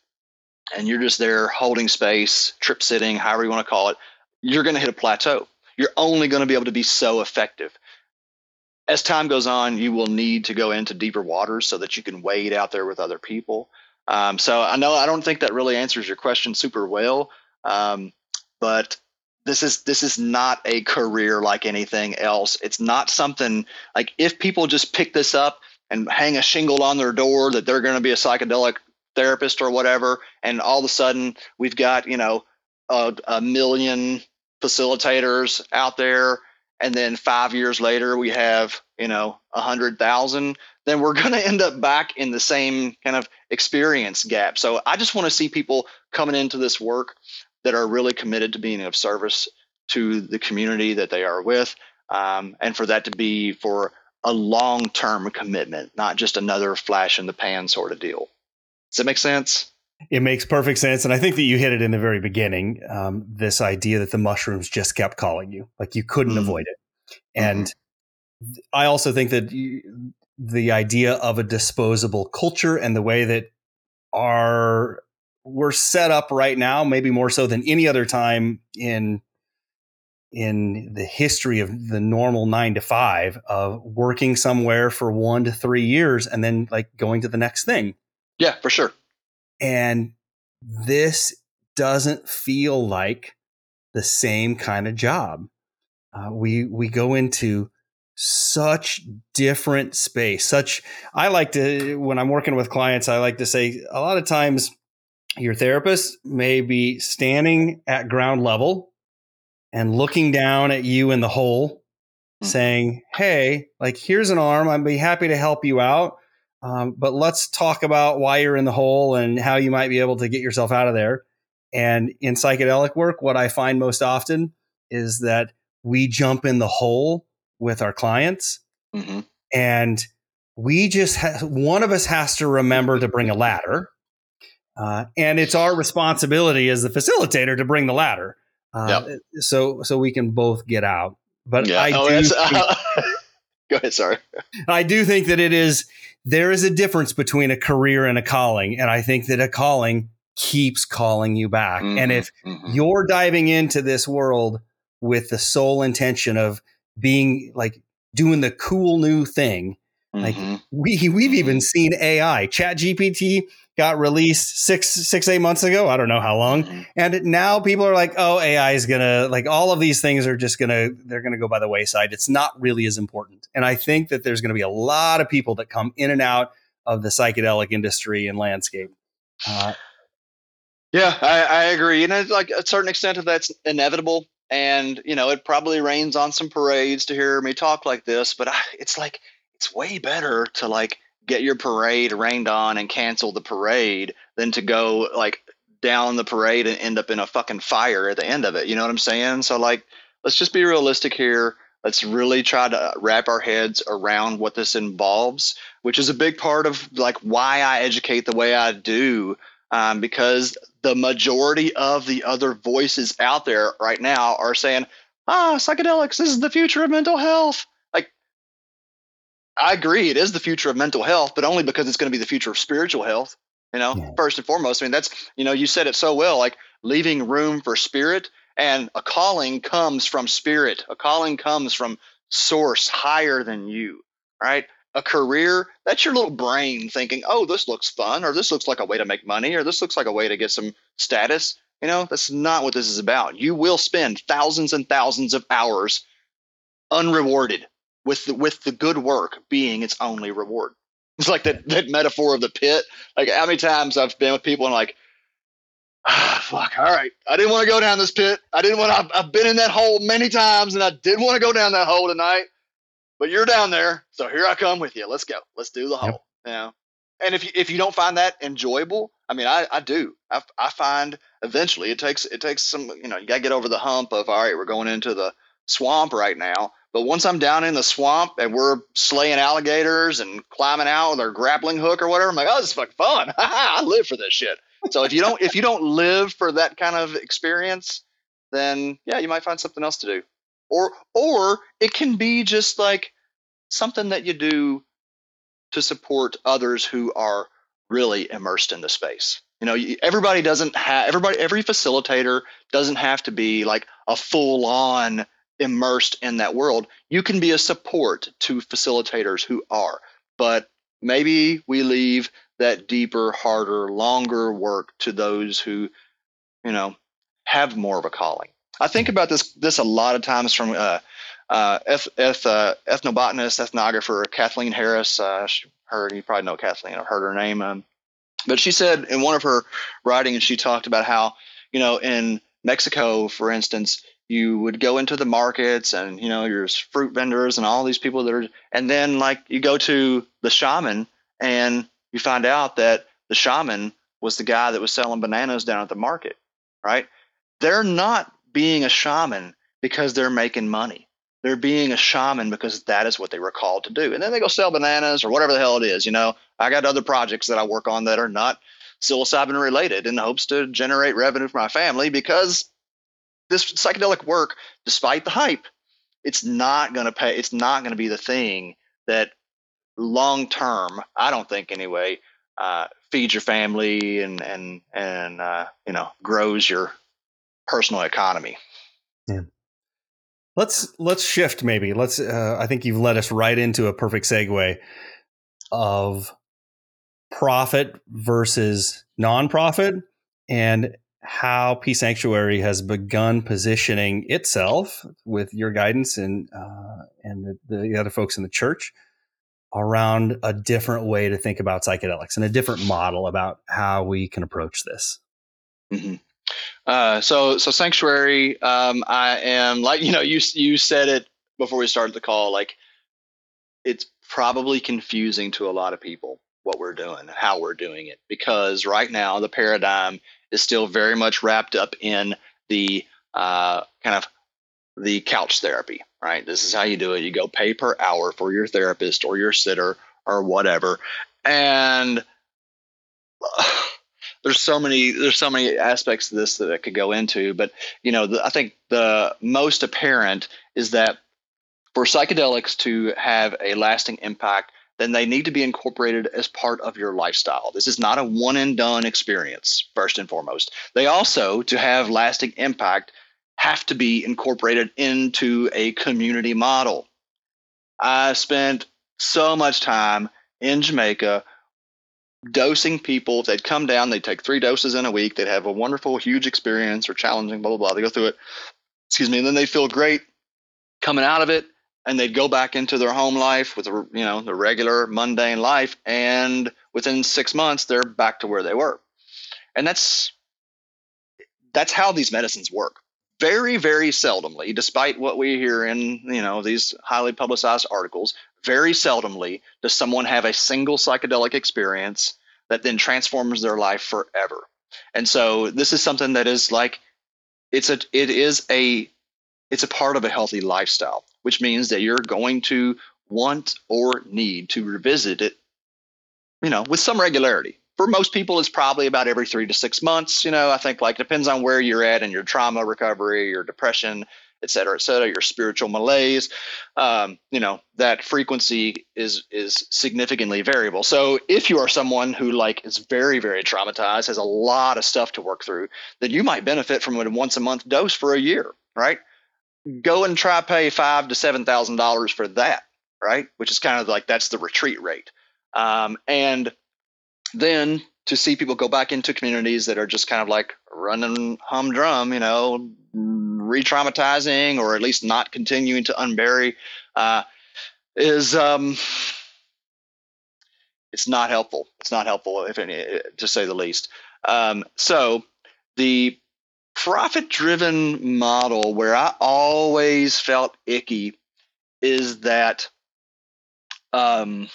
S2: and you're just there holding space trip sitting however you want to call it you're going to hit a plateau. You're only going to be able to be so effective as time goes on, you will need to go into deeper waters so that you can wade out there with other people. Um, so I know I don't think that really answers your question super well, um, but this is this is not a career like anything else. It's not something like if people just pick this up and hang a shingle on their door that they're going to be a psychedelic therapist or whatever, and all of a sudden we've got you know a, a million facilitators out there and then five years later we have you know a hundred thousand then we're going to end up back in the same kind of experience gap. So i just want to see people coming into this work that are really committed to being of service to the community that they are with um, and for that to be for a long-term commitment not just another flash in the pan sort of deal. Does that make sense
S1: it makes perfect sense. And I think that you hit it in the very beginning um, this idea that the mushrooms just kept calling you, like you couldn't mm-hmm. avoid it. And mm-hmm. I also think that you, the idea of a disposable culture and the way that our we're set up right now, maybe more so than any other time in in the history of the normal nine to five of working somewhere for one to three years and then like going to the next thing.
S2: Yeah, for sure.
S1: And this doesn't feel like the same kind of job. Uh, we we go into such different space. Such I like to when I'm working with clients, I like to say a lot of times your therapist may be standing at ground level and looking down at you in the hole, mm-hmm. saying, "Hey, like here's an arm. I'd be happy to help you out." Um, but let's talk about why you're in the hole and how you might be able to get yourself out of there. And in psychedelic work, what I find most often is that we jump in the hole with our clients mm-hmm. and we just ha- one of us has to remember to bring a ladder uh, and it's our responsibility as the facilitator to bring the ladder uh, yep. so so we can both get out but yeah. i oh, do think,
S2: go ahead sorry
S1: i do think that it is there is a difference between a career and a calling. And I think that a calling keeps calling you back. Mm-hmm, and if mm-hmm. you're diving into this world with the sole intention of being like doing the cool new thing, mm-hmm. like we we've even seen AI, Chat GPT got released six six eight months ago. I don't know how long, mm-hmm. and now people are like, "Oh, AI is gonna like all of these things are just gonna they're gonna go by the wayside. It's not really as important." And I think that there's going to be a lot of people that come in and out of the psychedelic industry and landscape. Uh,
S2: yeah, I, I agree. And it's like a certain extent of that's inevitable. and you know it probably rains on some parades to hear me talk like this but I, it's like it's way better to like get your parade rained on and cancel the parade than to go like down the parade and end up in a fucking fire at the end of it. You know what i'm saying? So like let's just be realistic here. Let's really try to wrap our heads around what this involves which is a big part of like why i educate the way i do um, because the majority of the other voices out there right now are saying, ah, psychedelics, this is the future of mental health. I agree, it is the future of mental health, but only because it's going to be the future of spiritual health. You know, yeah. first and foremost, I mean, that's, you know, you said it so well, like leaving room for spirit and a calling comes from spirit. A calling comes from source higher than you, right? a career, that's your little brain thinking, oh, this looks fun, or this looks like a way to make money, or this looks like a way to get some status. You know, that's not what this is about. You will spend thousands and thousands of hours unrewarded with the, with the good work being its only reward. It's like that, that metaphor of the pit. Like how many times I've been with people and like, ah, fuck, all right, I didn't want to go down this pit. I didn't want to, I've, been in that hole many times and I didn't want to go down that hole tonight but you're down there, so here I come with you. Let's go. Let's do the whole. Yep. You know, and if you, if you don't find that enjoyable, I mean, I, I do. I, I find eventually it takes it takes some. You know, you gotta get over the hump of all right, we're going into the swamp right now. But once I'm down in the swamp and we're slaying alligators and climbing out with our grappling hook or whatever, I'm like, oh, this is fucking fun. I live for this shit. So if you don't if you don't live for that kind of experience, then yeah, you might find something else to do or or it can be just like something that you do to support others who are really immersed in the space you know everybody doesn't have everybody every facilitator doesn't have to be like a full on immersed in that world you can be a support to facilitators who are but maybe we leave that deeper harder longer work to those who you know have more of a calling I think about this this a lot of times from uh, uh, eth, eth, uh, ethnobotanist, ethnographer Kathleen Harris. Uh, heard you probably know Kathleen. I've heard her name. Um, but she said in one of her writings, she talked about how you know in Mexico, for instance, you would go into the markets and you know there's fruit vendors and all these people that are, and then like you go to the shaman and you find out that the shaman was the guy that was selling bananas down at the market, right? They're not being a shaman because they're making money. They're being a shaman because that is what they were called to do. And then they go sell bananas or whatever the hell it is. You know, I got other projects that I work on that are not psilocybin related in hopes to generate revenue for my family because this psychedelic work, despite the hype, it's not going to pay. It's not going to be the thing that long term, I don't think anyway, uh, feeds your family and and and uh, you know grows your personal economy.
S1: Yeah. Let's let's shift maybe. Let's uh, I think you've led us right into a perfect segue of profit versus nonprofit and how Peace Sanctuary has begun positioning itself with your guidance and uh, and the, the, other folks in the church around a different way to think about psychedelics and a different model about how we can approach this.
S2: Mm-hmm. Uh, so so sanctuary. Um, I am like you know you you said it before we started the call. Like it's probably confusing to a lot of people what we're doing and how we're doing it because right now the paradigm is still very much wrapped up in the uh, kind of the couch therapy. Right. This is how you do it. You go pay per hour for your therapist or your sitter or whatever, and. There's so many there's so many aspects to this that I could go into, but you know, the, I think the most apparent is that for psychedelics to have a lasting impact, then they need to be incorporated as part of your lifestyle. This is not a one and done experience, first and foremost. They also, to have lasting impact, have to be incorporated into a community model. I spent so much time in Jamaica dosing people. They'd come down, they'd take three doses in a week, they'd have a wonderful, huge experience or challenging, blah, blah, blah. They go through it, excuse me, and then they feel great coming out of it and they'd go back into their home life with you know the regular mundane life and within six months they're back to where they were and that's that's how these medicines work very, very seldomly, despite what we hear in you know these highly publicized articles, very seldomly does someone have a single psychedelic experience that then transforms their life forever. And so this is something that is like it's a it is a it's a part of a healthy lifestyle, which means that you're going to want or need to revisit it, you know, with some regularity for most people, it's probably about every three to six months. You know, I think like depends on where you're at in your trauma recovery, your depression, et cetera, et cetera, your spiritual malaise. Um, you know, that frequency is is significantly variable. So if you are someone who like is very, very traumatized, has a lot of stuff to work through, then you might benefit from a once a month dose for a year, right? Go and try pay five to seven thousand dollars for that, right? Which is kind of like that's the retreat rate. Um, and then to see people go back into communities that are just kind of like running humdrum, you know, re-traumatizing or at least not continuing to unbury, uh, is um, it's not helpful. It's not helpful, if any, to say the least. Um, so the profit-driven model, where I always felt icky, is that. Um,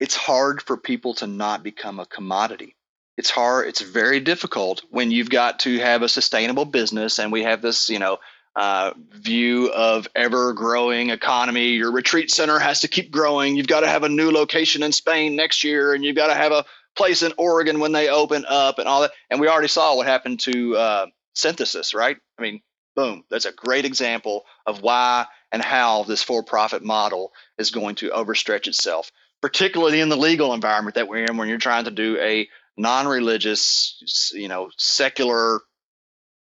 S2: it's hard for people to not become a commodity. It's hard, it's very difficult when you've got to have a sustainable business and we have this, you know, uh, view of ever growing economy. Your retreat center has to keep growing. You've got to have a new location in Spain next year, and you've got to have a place in Oregon when they open up, and all that. And we already saw what happened to uh, synthesis, right? I mean, boom, that's a great example of why and how this for profit model is going to overstretch itself particularly in the legal environment that we're in when you're trying to do a non-religious, you know, secular,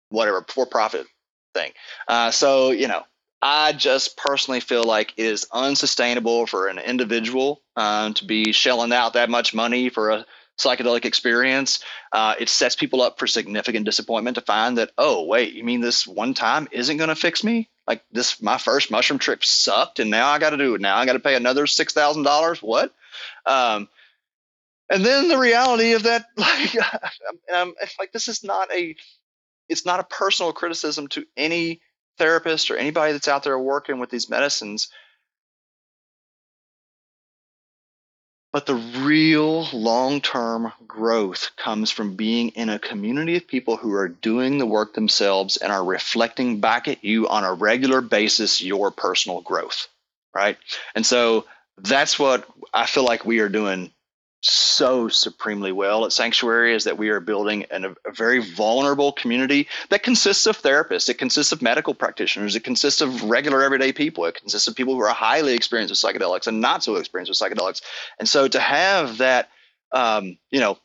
S2: whatever, for-profit thing. Uh, so, you know, I just personally feel like it is unsustainable for an individual um, to be shelling out that much money for a psychedelic experience. Uh, it sets people up for significant disappointment to find that, oh, wait, you mean this one time isn't going to fix me? like this my first mushroom trip sucked and now i got to do it now i got to pay another $6000 what um, and then the reality of that like um, it's like this is not a it's not a personal criticism to any therapist or anybody that's out there working with these medicines But the real long term growth comes from being in a community of people who are doing the work themselves and are reflecting back at you on a regular basis your personal growth. Right. And so that's what I feel like we are doing so supremely well at Sanctuary is that we are building an, a very vulnerable community that consists of therapists, it consists of medical practitioners, it consists of regular everyday people, it consists of people who are highly experienced with psychedelics and not so experienced with psychedelics. And so to have that, um, you know,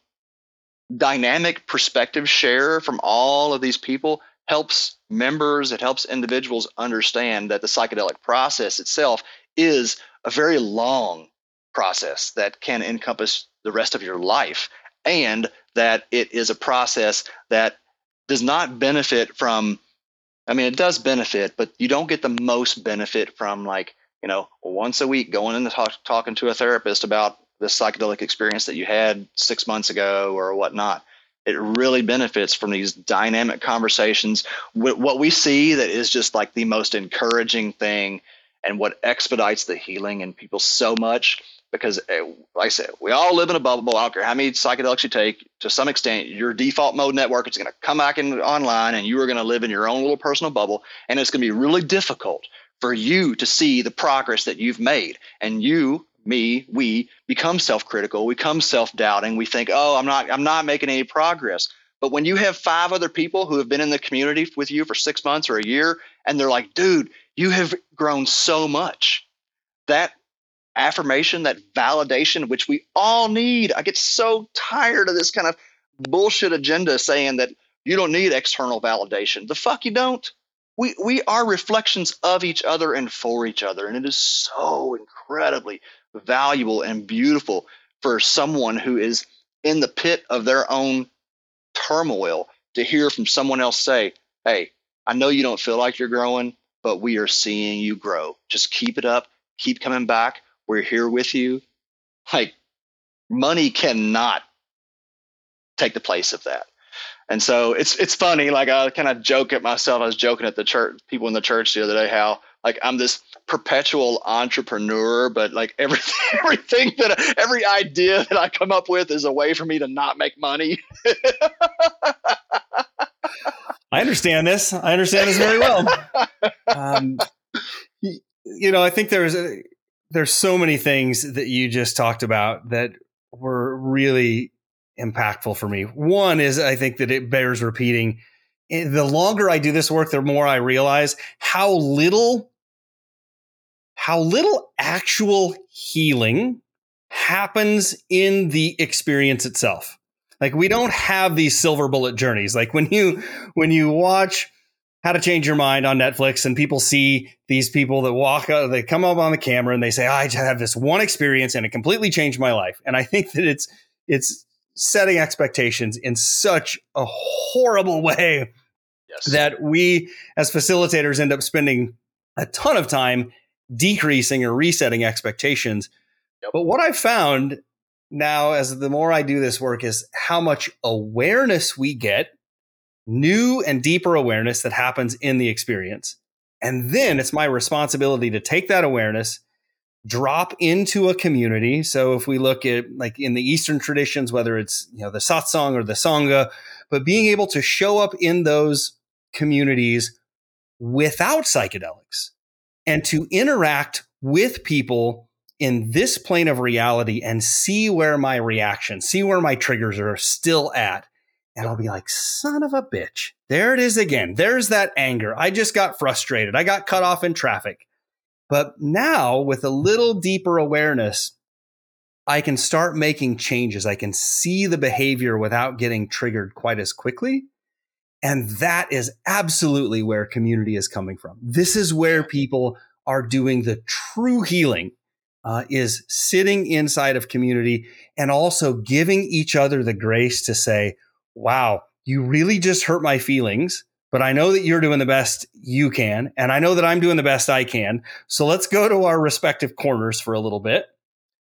S2: dynamic perspective share from all of these people helps members, it helps individuals understand that the psychedelic process itself is a very long process that can encompass the rest of your life, and that it is a process that does not benefit from. I mean, it does benefit, but you don't get the most benefit from like you know once a week going and talk, talking to a therapist about the psychedelic experience that you had six months ago or whatnot. It really benefits from these dynamic conversations. What we see that is just like the most encouraging thing and what expedites the healing in people so much because eh, like I said, we all live in a bubble. I don't care how many psychedelics you take. To some extent, your default mode network is going to come back in online, and you are going to live in your own little personal bubble, and it's going to be really difficult for you to see the progress that you've made. And you, me, we become self-critical, we become self-doubting. We think, oh, I'm not, I'm not making any progress. But when you have five other people who have been in the community with you for six months or a year, and they're like, dude, you have grown so much. That affirmation, that validation, which we all need. I get so tired of this kind of bullshit agenda saying that you don't need external validation. The fuck you don't. We we are reflections of each other and for each other, and it is so incredibly valuable and beautiful for someone who is in the pit of their own turmoil to hear from someone else say, "Hey, I know you don't feel like you're growing, but we are seeing you grow. Just keep it up. Keep coming back. We're here with you. Like money cannot take the place of that. And so it's it's funny. Like I kind of joke at myself. I was joking at the church people in the church the other day how like I'm this perpetual entrepreneur, but like everything everything that every idea that I come up with is a way for me to not make money.
S1: I understand this. I understand this very well. Um, you know, I think there's a, there's so many things that you just talked about that were really impactful for me. One is I think that it bears repeating. Eh, the longer I do this work, the more I realize how little how little actual healing happens in the experience itself. Like we don't have these silver bullet journeys. Like when you when you watch how to Change Your Mind on Netflix, and people see these people that walk out, they come up on the camera and they say, I have this one experience and it completely changed my life. And I think that it's it's setting expectations in such a horrible way yes. that we as facilitators end up spending a ton of time decreasing or resetting expectations. Yep. But what I've found now as the more I do this work is how much awareness we get new and deeper awareness that happens in the experience. And then it's my responsibility to take that awareness, drop into a community. So if we look at like in the Eastern traditions, whether it's, you know, the satsang or the sangha, but being able to show up in those communities without psychedelics and to interact with people in this plane of reality and see where my reaction, see where my triggers are still at and I'll be like, son of a bitch. There it is again. There's that anger. I just got frustrated. I got cut off in traffic. But now, with a little deeper awareness, I can start making changes. I can see the behavior without getting triggered quite as quickly. And that is absolutely where community is coming from. This is where people are doing the true healing uh, is sitting inside of community and also giving each other the grace to say, wow, you really just hurt my feelings, but I know that you're doing the best you can. And I know that I'm doing the best I can. So let's go to our respective corners for a little bit.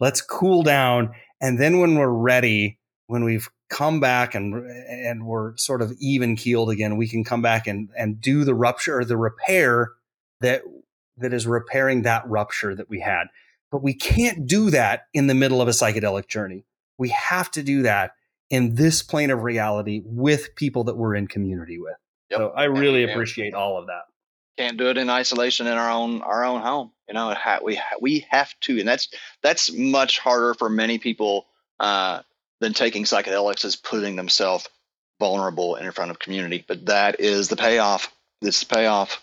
S1: Let's cool down. And then when we're ready, when we've come back and and we're sort of even keeled again, we can come back and and do the rupture or the repair that that is repairing that rupture that we had. But we can't do that in the middle of a psychedelic journey. We have to do that in this plane of reality with people that we're in community with. Yep. So I really appreciate all of that.
S2: Can't do it in isolation in our own our own home. You know, we we have to, and that's that's much harder for many people uh, than taking psychedelics is putting themselves vulnerable in front of community. But that is the payoff. This payoff.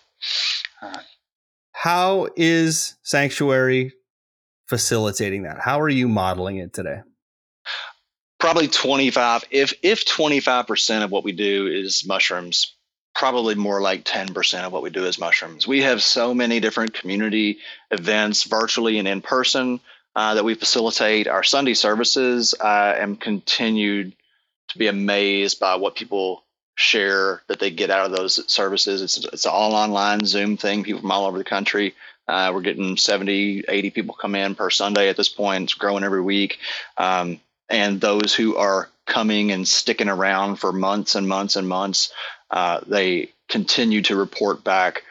S1: How is Sanctuary facilitating that? How are you modeling it today?
S2: Probably 25 if if 25% of what we do is mushrooms probably more like 10% of what we do is mushrooms. We have so many different community events virtually and in person uh, that we facilitate our sunday services. I am continued to be amazed by what people share that they get out of those services. It's, it's an all online zoom thing people from all over the country. Uh, we're getting 70 80 people come in per sunday at this point. It's growing every week. Um, and those who are coming and sticking around for months and months and months, uh, they continue to report back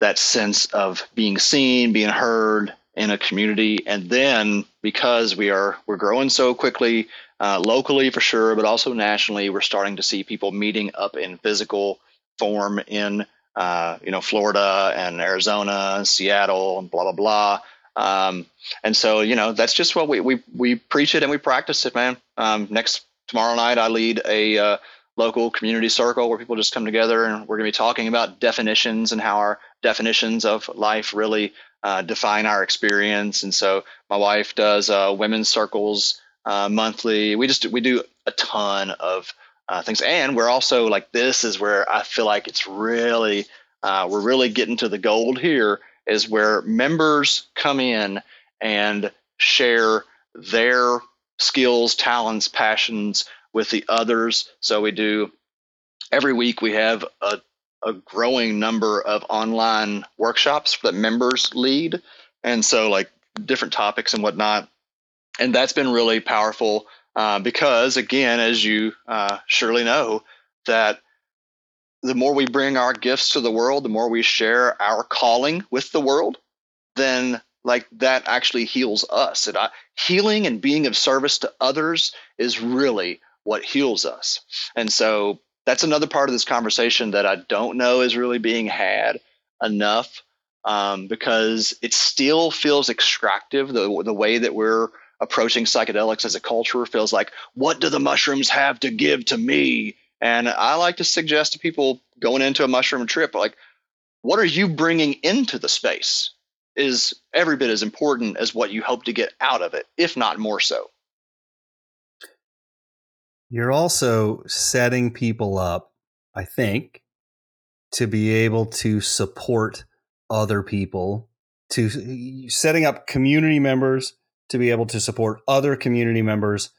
S2: that sense of being seen, being heard in a community, and then because we are we're growing so quickly, uh, locally for sure, but also nationally, we're starting to see people meeting up in physical form in uh, you know Florida and Arizona, Seattle, and blah blah blah. Um, and so, you know, that's just what we, we, we preach it and we practice it, man. Um, next tomorrow night, I lead a uh, local community circle where people just come together and we're going to be talking about definitions and how our definitions of life really uh, define our experience. And so my wife does uh, women's circles uh, monthly. We just, we do a ton of uh, things. And we're also like, this is where I feel like it's really, uh, we're really getting to the gold here is where members come in and share their skills, talents, passions with the others. So we do every week we have a, a growing number of online workshops that members lead. And so like different topics and whatnot. And that's been really powerful uh, because again, as you uh, surely know, that the more we bring our gifts to the world, the more we share our calling with the world, then like that actually heals us. And I, healing and being of service to others is really what heals us. And so that's another part of this conversation that I don't know is really being had enough um, because it still feels extractive. The the way that we're approaching psychedelics as a culture feels like, what do the mushrooms have to give to me? And I like to suggest to people going into a mushroom trip, like, what are you bringing into the space? Is every bit as important as what you hope to get out of it, if not more so.
S1: You're also setting people up, I think, to be able to support other people, to setting up community members to be able to support other community members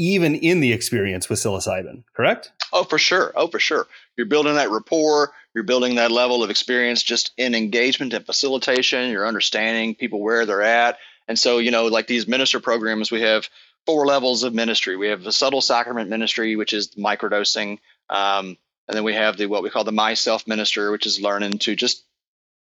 S1: even in the experience with psilocybin, correct?
S2: Oh, for sure. Oh, for sure. You're building that rapport. You're building that level of experience just in engagement and facilitation. You're understanding people where they're at. And so, you know, like these minister programs, we have four levels of ministry. We have the subtle sacrament ministry, which is microdosing. Um, and then we have the what we call the myself minister, which is learning to just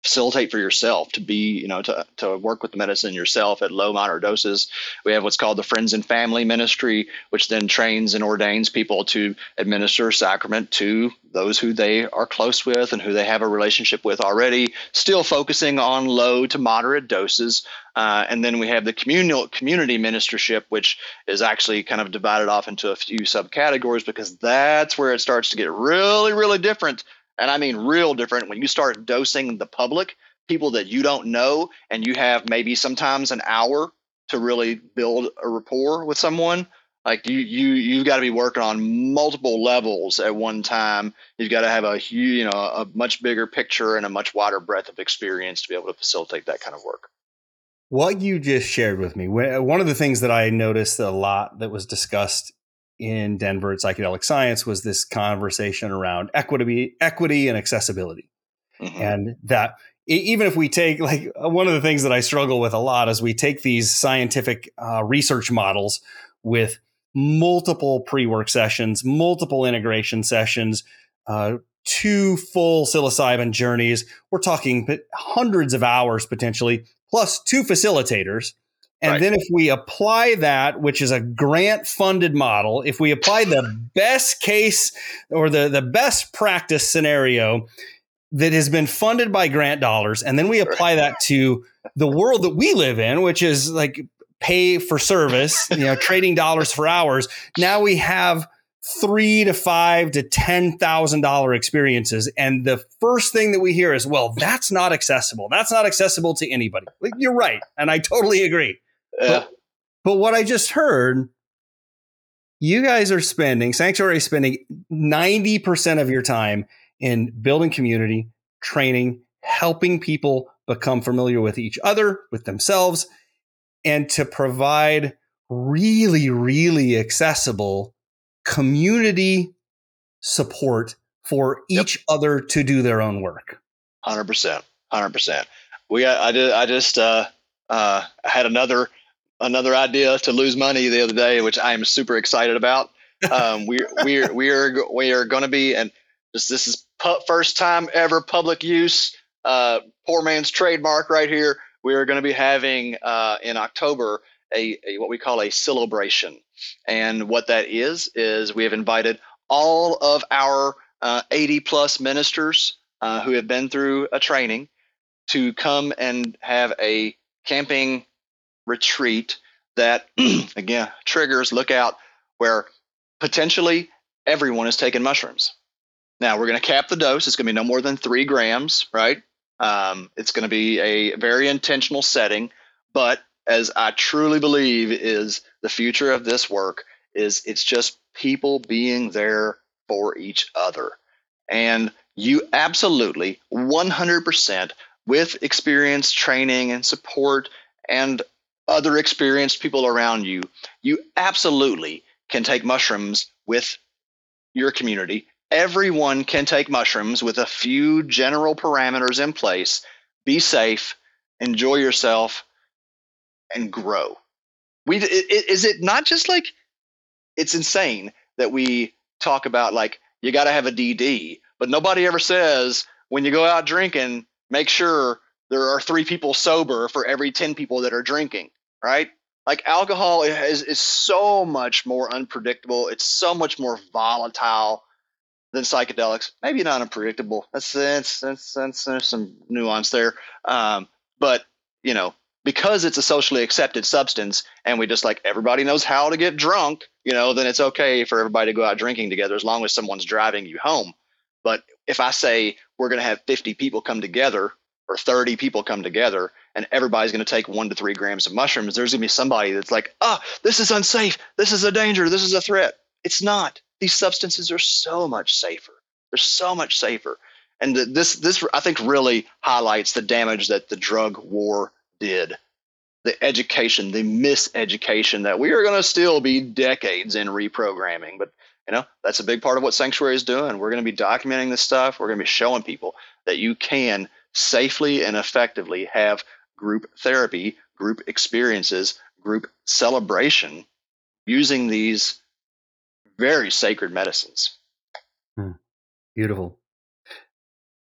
S2: facilitate for yourself to be you know to, to work with the medicine yourself at low moderate doses. We have what's called the friends and family ministry which then trains and ordains people to administer sacrament to those who they are close with and who they have a relationship with already still focusing on low to moderate doses. Uh, and then we have the communal community ministership which is actually kind of divided off into a few subcategories because that's where it starts to get really really different and I mean real different when you start dosing the public, people that you don't know, and you have maybe sometimes an hour to really build a rapport with someone. Like you, you, you've got to be working on multiple levels at one time. You've got to have a huge, you know, a much bigger picture and a much wider breadth of experience to be able to facilitate that kind of work.
S1: What you just shared with me, one of the things that I noticed a lot that was discussed in Denver at Psychedelic Science was this conversation around equity, equity and accessibility. Mm-hmm. And that even if we take like one of the things that I struggle with a lot is we take these scientific uh, research models with multiple pre-work sessions, multiple integration sessions, uh, two full psilocybin journeys. We're talking hundreds of hours potentially, plus two facilitators and right. then if we apply that, which is a grant funded model, if we apply the best case or the, the best practice scenario that has been funded by grant dollars, and then we apply that to the world that we live in, which is like pay for service, you know, trading dollars for hours. Now we have three to five to ten thousand dollar experiences, and the first thing that we hear is, "Well, that's not accessible. That's not accessible to anybody." Like, you're right, and I totally agree.
S2: Yeah.
S1: But, but what I just heard, you guys are spending, Sanctuary is spending 90% of your time in building community, training, helping people become familiar with each other, with themselves, and to provide really, really accessible community support for each yep. other to do their own work.
S2: Hundred percent, hundred percent. We, I did, I just uh, uh, had another another idea to lose money the other day, which I am super excited about. Um, we we we are we are going to be and this this is pu- first time ever public use. Uh, poor man's trademark right here. We are going to be having uh, in October a, a what we call a celebration, and what that is is we have invited all of our uh, 80 plus ministers uh, who have been through a training to come and have a camping retreat that, again, triggers, look out, where potentially everyone is taking mushrooms. Now, we're going to cap the dose. It's going to be no more than three grams, right? Um, it's going to be a very intentional setting. But as I truly believe is the future of this work, is it's just people being there for each other. And you absolutely 100% with experience, training, and support and other experienced people around you, you absolutely can take mushrooms with your community. Everyone can take mushrooms with a few general parameters in place. Be safe, enjoy yourself, and grow. We is it not just like it's insane that we talk about like you got to have a DD, but nobody ever says when you go out drinking, make sure there are three people sober for every 10 people that are drinking, right? Like alcohol is, is so much more unpredictable. It's so much more volatile than psychedelics. Maybe not unpredictable. That's, that's, that's, that's there's some nuance there. Um, but, you know, because it's a socially accepted substance and we just like everybody knows how to get drunk, you know, then it's okay for everybody to go out drinking together as long as someone's driving you home. But if I say we're going to have 50 people come together or 30 people come together and everybody's going to take one to three grams of mushrooms, there's going to be somebody that's like, oh, this is unsafe. This is a danger. This is a threat. It's not. These substances are so much safer. They're so much safer. And this, this, I think, really highlights the damage that the drug war did. The education, the miseducation that we are going to still be decades in reprogramming. But you know that's a big part of what sanctuary is doing we're going to be documenting this stuff we're going to be showing people that you can safely and effectively have group therapy group experiences group celebration using these very sacred medicines
S1: hmm. beautiful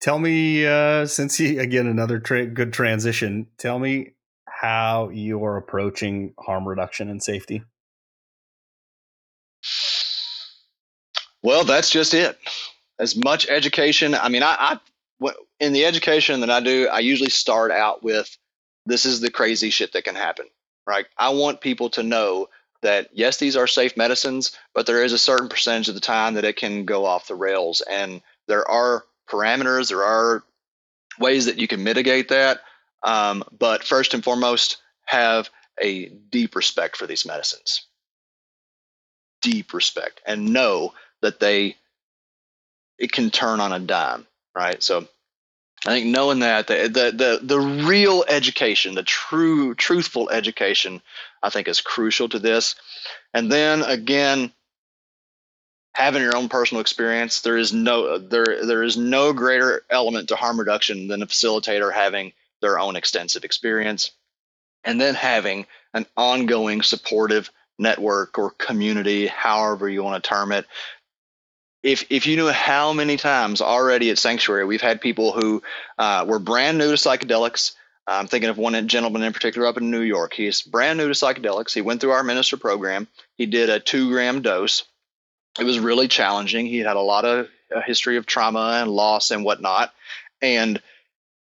S1: tell me uh, since you again another tra- good transition tell me how you're approaching harm reduction and safety
S2: Well, that's just it. As much education. I mean, I, I in the education that I do, I usually start out with this is the crazy shit that can happen. Right? I want people to know that yes, these are safe medicines, but there is a certain percentage of the time that it can go off the rails, and there are parameters, there are ways that you can mitigate that. Um, but first and foremost, have a deep respect for these medicines. Deep respect, and know that they it can turn on a dime, right? So I think knowing that the, the the the, real education, the true truthful education, I think is crucial to this. And then again, having your own personal experience, there is no there there is no greater element to harm reduction than a facilitator having their own extensive experience, and then having an ongoing supportive network or community, however you want to term it, if if you knew how many times already at Sanctuary we've had people who uh, were brand new to psychedelics. I'm thinking of one gentleman in particular up in New York. He's brand new to psychedelics. He went through our minister program. He did a two gram dose. It was really challenging. He had a lot of a history of trauma and loss and whatnot. And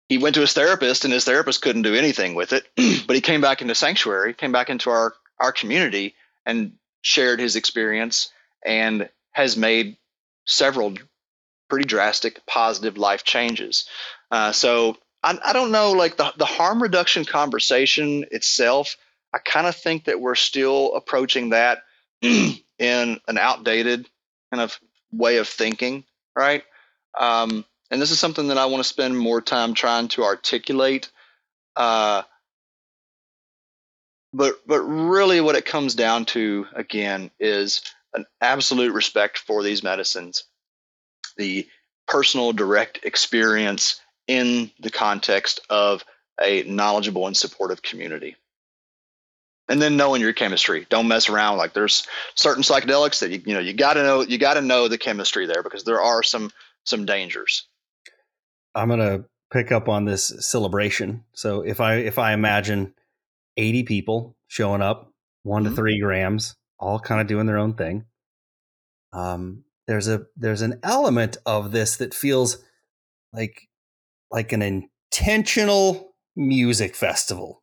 S2: he went to his therapist, and his therapist couldn't do anything with it. but he came back into Sanctuary, came back into our our community, and shared his experience and has made several pretty drastic positive life changes. Uh, so I, I, don't know, like the, the harm reduction conversation itself, I kind of think that we're still approaching that in an outdated kind of way of thinking, right? Um, and this is something that I want to spend more time trying to articulate. Uh, but but really, what it comes down to again is an absolute respect for these medicines, the personal direct experience in the context of a knowledgeable and supportive community. And then knowing your chemistry. Don't mess around. Like there's certain psychedelics that you, you know you got to know you got to know the chemistry there because there are some some dangers.
S1: I'm gonna pick up on this celebration. So if I if I imagine 80 people showing up, one mm-hmm. to three grams, all kind of doing their own thing. Um, there's a there's an element of this that feels like like an intentional music festival.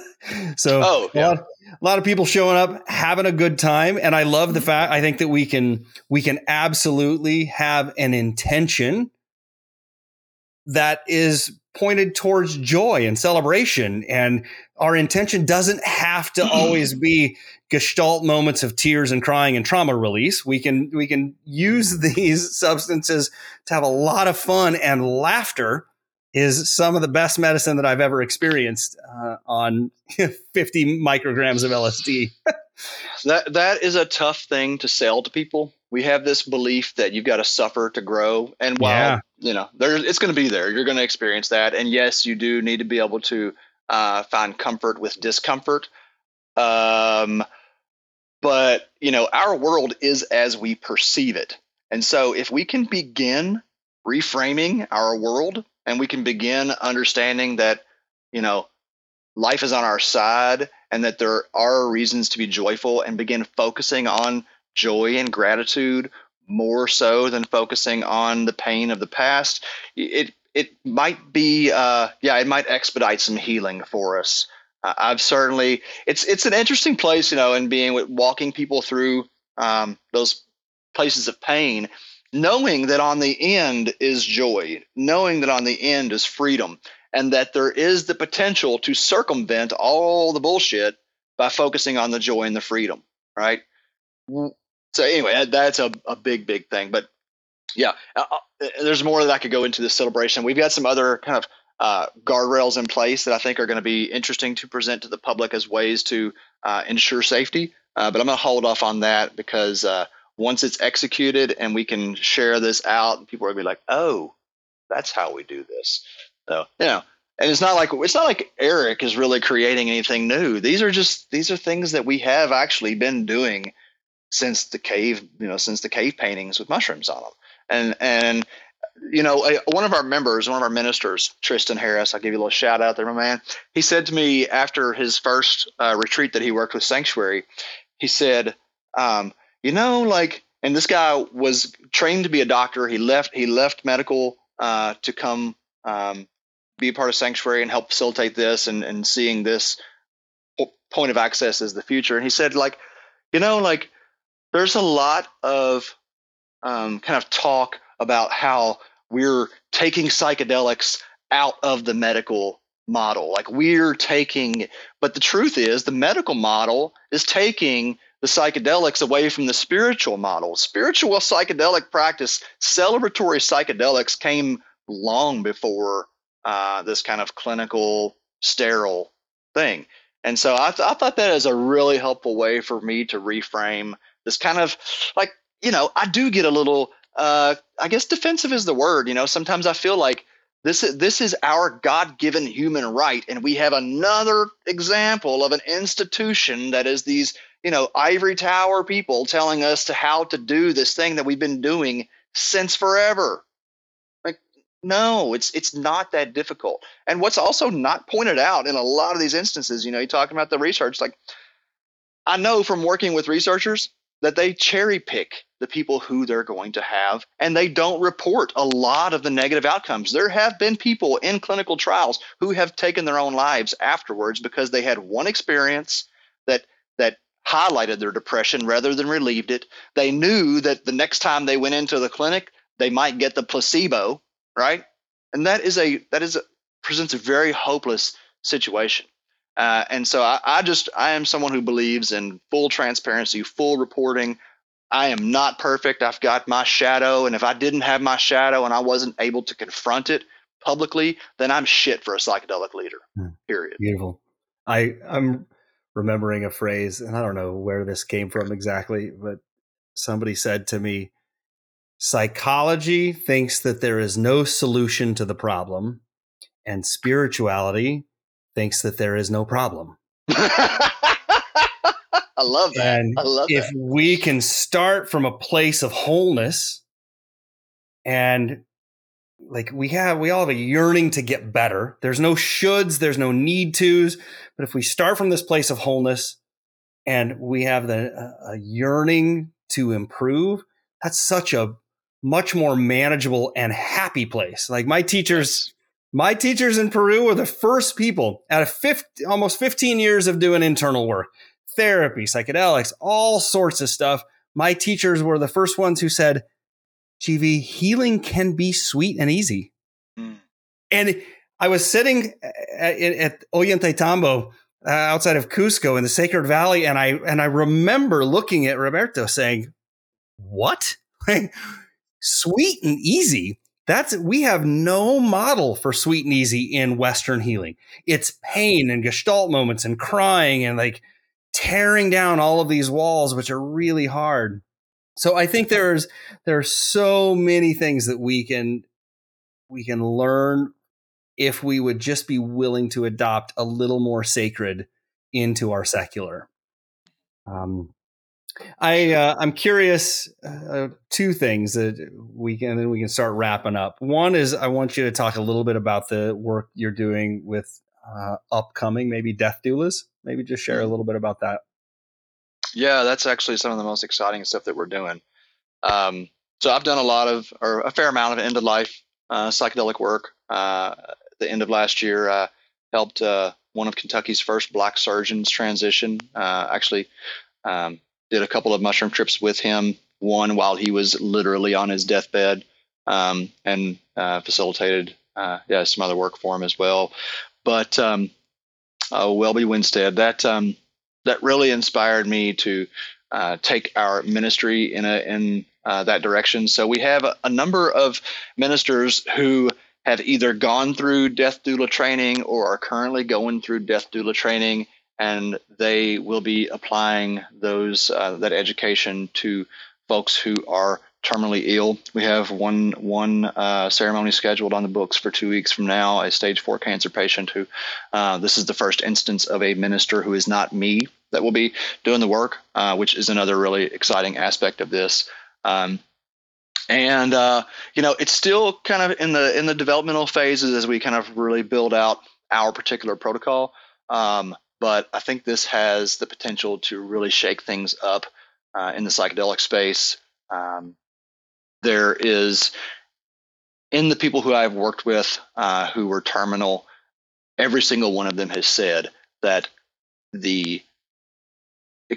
S1: so oh, yeah. a, lot, a lot of people showing up having a good time and I love the mm-hmm. fact I think that we can we can absolutely have an intention that is pointed towards joy and celebration. And our intention doesn't have to always be gestalt moments of tears and crying and trauma release. We can, we can use these substances to have a lot of fun and laughter is some of the best medicine that I've ever experienced uh, on 50 micrograms of LSD.
S2: that that is a tough thing to sell to people. We have this belief that you've got to suffer to grow, and while yeah. you know there, it's going to be there, you're going to experience that, and yes, you do need to be able to uh, find comfort with discomfort. Um, but you know our world is as we perceive it. And so if we can begin reframing our world and we can begin understanding that you know life is on our side and that there are reasons to be joyful and begin focusing on joy and gratitude more so than focusing on the pain of the past it it might be uh, yeah it might expedite some healing for us I've certainly it's it's an interesting place, you know, and being with walking people through um, those places of pain, knowing that on the end is joy, knowing that on the end is freedom, and that there is the potential to circumvent all the bullshit by focusing on the joy and the freedom, right? So anyway, that's a, a big, big thing. But yeah, uh, uh there's more that I could go into this celebration. We've got some other kind of uh, guardrails in place that I think are going to be interesting to present to the public as ways to uh, ensure safety. Uh, but I'm going to hold off on that because uh, once it's executed and we can share this out, people are going to be like, "Oh, that's how we do this." So you know, and it's not like it's not like Eric is really creating anything new. These are just these are things that we have actually been doing since the cave, you know, since the cave paintings with mushrooms on them. And and you know, a, one of our members, one of our ministers, Tristan Harris, I'll give you a little shout out there, my man. He said to me after his first uh, retreat that he worked with Sanctuary, he said, um, you know, like, and this guy was trained to be a doctor. He left, he left medical uh, to come um, be part of Sanctuary and help facilitate this and, and seeing this point of access as the future. And he said, like, you know, like, there's a lot of um, kind of talk about how we're taking psychedelics out of the medical model. Like we're taking, but the truth is, the medical model is taking the psychedelics away from the spiritual model. Spiritual psychedelic practice, celebratory psychedelics came long before uh, this kind of clinical, sterile thing. And so I, th- I thought that is a really helpful way for me to reframe this kind of like, you know, I do get a little uh, I guess defensive is the word. You know, sometimes I feel like this is, this is our God given human right, and we have another example of an institution that is these you know ivory tower people telling us to how to do this thing that we've been doing since forever. Like, no, it's it's not that difficult. And what's also not pointed out in a lot of these instances, you know, you're talking about the research, like I know from working with researchers that they cherry pick the people who they're going to have and they don't report a lot of the negative outcomes. There have been people in clinical trials who have taken their own lives afterwards because they had one experience that that highlighted their depression rather than relieved it. They knew that the next time they went into the clinic, they might get the placebo, right? And that is a that is a, presents a very hopeless situation. Uh, and so I, I just I am someone who believes in full transparency, full reporting. I am not perfect. I've got my shadow, and if I didn't have my shadow and I wasn't able to confront it publicly, then I'm shit for a psychedelic leader. Hmm. Period.
S1: Beautiful. I I'm remembering a phrase, and I don't know where this came from exactly, but somebody said to me, "Psychology thinks that there is no solution to the problem, and spirituality thinks that there is no problem.
S2: I love that.
S1: And
S2: I love
S1: if
S2: that.
S1: we can start from a place of wholeness and like we have we all have a yearning to get better. There's no shoulds, there's no need tos, but if we start from this place of wholeness and we have the a yearning to improve, that's such a much more manageable and happy place. Like my teachers my teachers in Peru were the first people out of 50, almost 15 years of doing internal work, therapy, psychedelics, all sorts of stuff. My teachers were the first ones who said, GV, healing can be sweet and easy. Mm. And I was sitting at, at Ollantaytambo uh, outside of Cusco in the Sacred Valley, and I and I remember looking at Roberto saying, "What? sweet and easy? That's we have no model for sweet and easy in Western healing. It's pain and gestalt moments and crying and like tearing down all of these walls, which are really hard. So I think there's there are so many things that we can we can learn if we would just be willing to adopt a little more sacred into our secular. Um, I uh, I'm curious. Uh, two things that we can, and then we can start wrapping up. One is I want you to talk a little bit about the work you're doing with uh, upcoming, maybe death doulas. Maybe just share a little bit about that.
S2: Yeah, that's actually some of the most exciting stuff that we're doing. Um, so I've done a lot of, or a fair amount of end of life uh, psychedelic work. Uh, the end of last year, uh, helped uh, one of Kentucky's first black surgeons transition. Uh, actually, um, did a couple of mushroom trips with him. One while he was literally on his deathbed, um, and uh, facilitated yeah some other work for him as well. But um, Welby Winstead that um, that really inspired me to take our ministry in a in uh, that direction. So we have a, a, number of ministers who have either gone through death doula training or are currently going through death doula training, and they will be applying those uh, that education to folks who are terminally ill. We have one one uh, ceremony scheduled on the books for two weeks from now. A stage four cancer patient who uh, this is the first instance of a minister who is not me that will be doing the work, uh, which is another really exciting aspect of this. Um, and uh, you know, it's still kind of in the in the developmental phases as we kind of really build out our particular protocol. Um, but I think this has the potential to really shake things up uh, in the psychedelic space. Um, there is in the people who I've worked with uh, who were terminal, every single one of them has said that the the,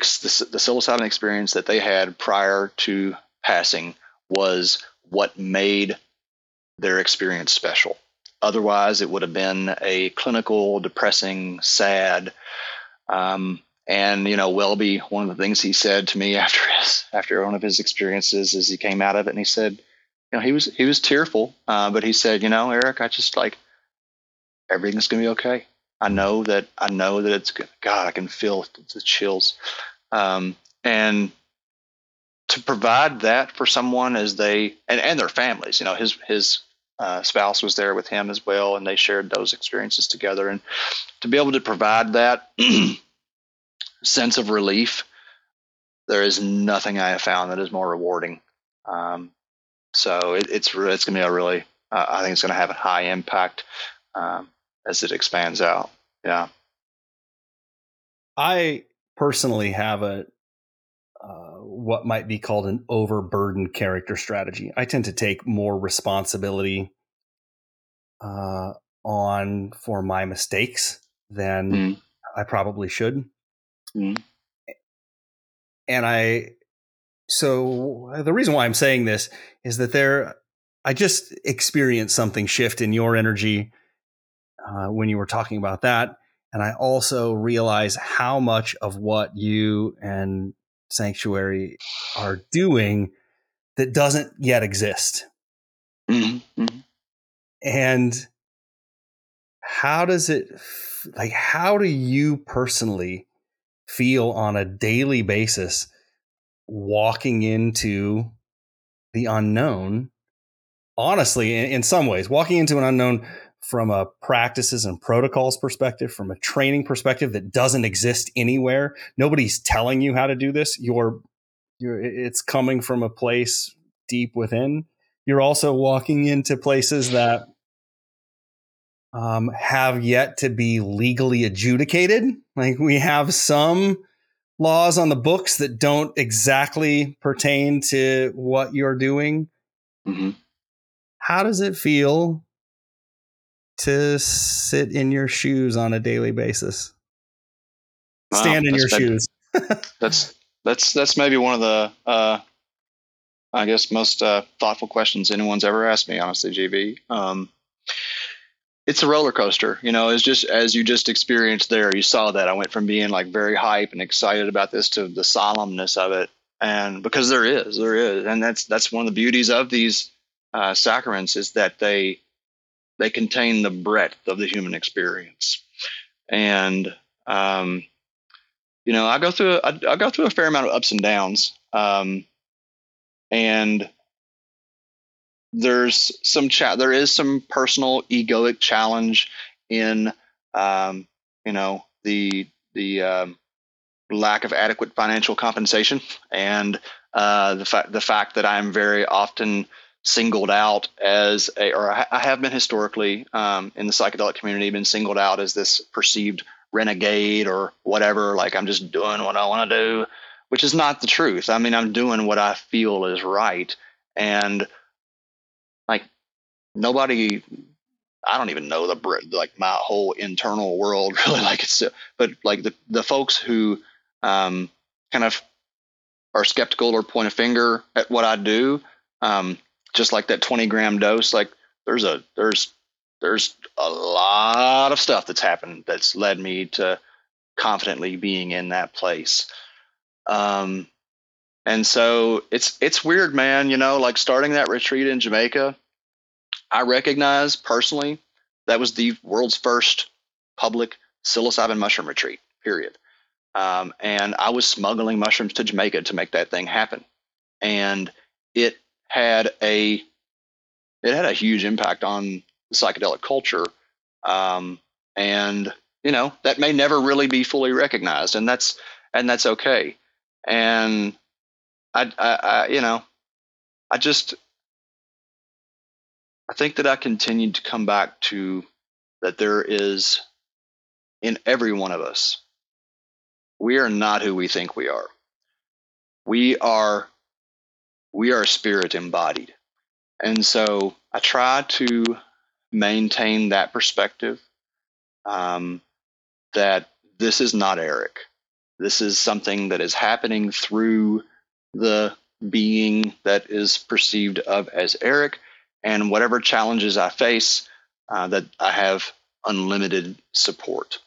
S2: the psilocybin experience that they had prior to passing was what made their experience special. Otherwise, it would have been a clinical, depressing, sad. Um, and you know, Welby, one of the things he said to me after his after one of his experiences is he came out of it and he said, you know, he was he was tearful, uh, but he said, you know, Eric, I just like everything's gonna be okay. I know that I know that it's good. God, I can feel the chills. Um, and to provide that for someone as they and, and their families. You know, his his uh, spouse was there with him as well, and they shared those experiences together. And to be able to provide that sense of relief, there is nothing I have found that is more rewarding. Um, so it, it's it's going to be a really uh, I think it's going to have a high impact um, as it expands out. Yeah.
S1: I personally have a uh, what might be called an overburdened character strategy. I tend to take more responsibility uh, on for my mistakes than mm. I probably should. Mm. And I, so the reason why I'm saying this is that there, I just experienced something shift in your energy uh, when you were talking about that. And I also realize how much of what you and sanctuary are doing that doesn't yet exist. Mm-hmm. Mm-hmm. And how does it, like, how do you personally feel on a daily basis walking into the unknown? Honestly, in, in some ways, walking into an unknown from a practices and protocols perspective, from a training perspective that doesn't exist anywhere. Nobody's telling you how to do this. You're, you're it's coming from a place deep within. You're also walking into places that um, have yet to be legally adjudicated. Like we have some laws on the books that don't exactly pertain to what you're doing. Mm-hmm. How does it feel to sit in your shoes on a daily basis? Wow, Stand in your maybe, shoes.
S2: that's that's that's maybe one of the uh, I guess most uh, thoughtful questions anyone's ever asked me. Honestly, GB. Um, it's a roller coaster, you know. It's just as you just experienced there. You saw that I went from being like very hype and excited about this to the solemnness of it, and because there is, there is, and that's that's one of the beauties of these uh, sacraments is that they they contain the breadth of the human experience. And um, you know, I go through I, go through a fair amount of ups and downs, um, and there's some cha- there is some personal egoic challenge in um, you know the the um, lack of adequate financial compensation and uh, the fact the fact that I'm very often singled out as a, or I have been historically um, in the psychedelic community, been singled out as this perceived renegade or whatever. Like I'm just doing what I want to do, which is not the truth. I mean, I'm doing what I feel is right, and like nobody. I don't even know the like my whole internal world really like it's but like the the folks who um, kind of are skeptical or point a finger at what I do, um, just like that 20 gram dose, like there's a there's there's a lot of stuff that's happened that's led me to confidently being in that place. Um, and so it's it's weird, man. You know, like starting that retreat in Jamaica, I recognize personally that was the world's first public psilocybin mushroom retreat. Period. Um, and I was smuggling mushrooms to Jamaica to make that thing happen. And it had a it had a huge impact on psychedelic culture. Um, and you know that may never really be fully recognized, and that's and that's okay. And I, I, I you know, I just I think that I continued to come back to that there is in every one of us we are not who we think we are. We are we are spirit embodied. And so I try to maintain that perspective um, that this is not Eric. This is something that is happening through the being that is perceived of as Eric, and whatever challenges I face, uh, that I have unlimited support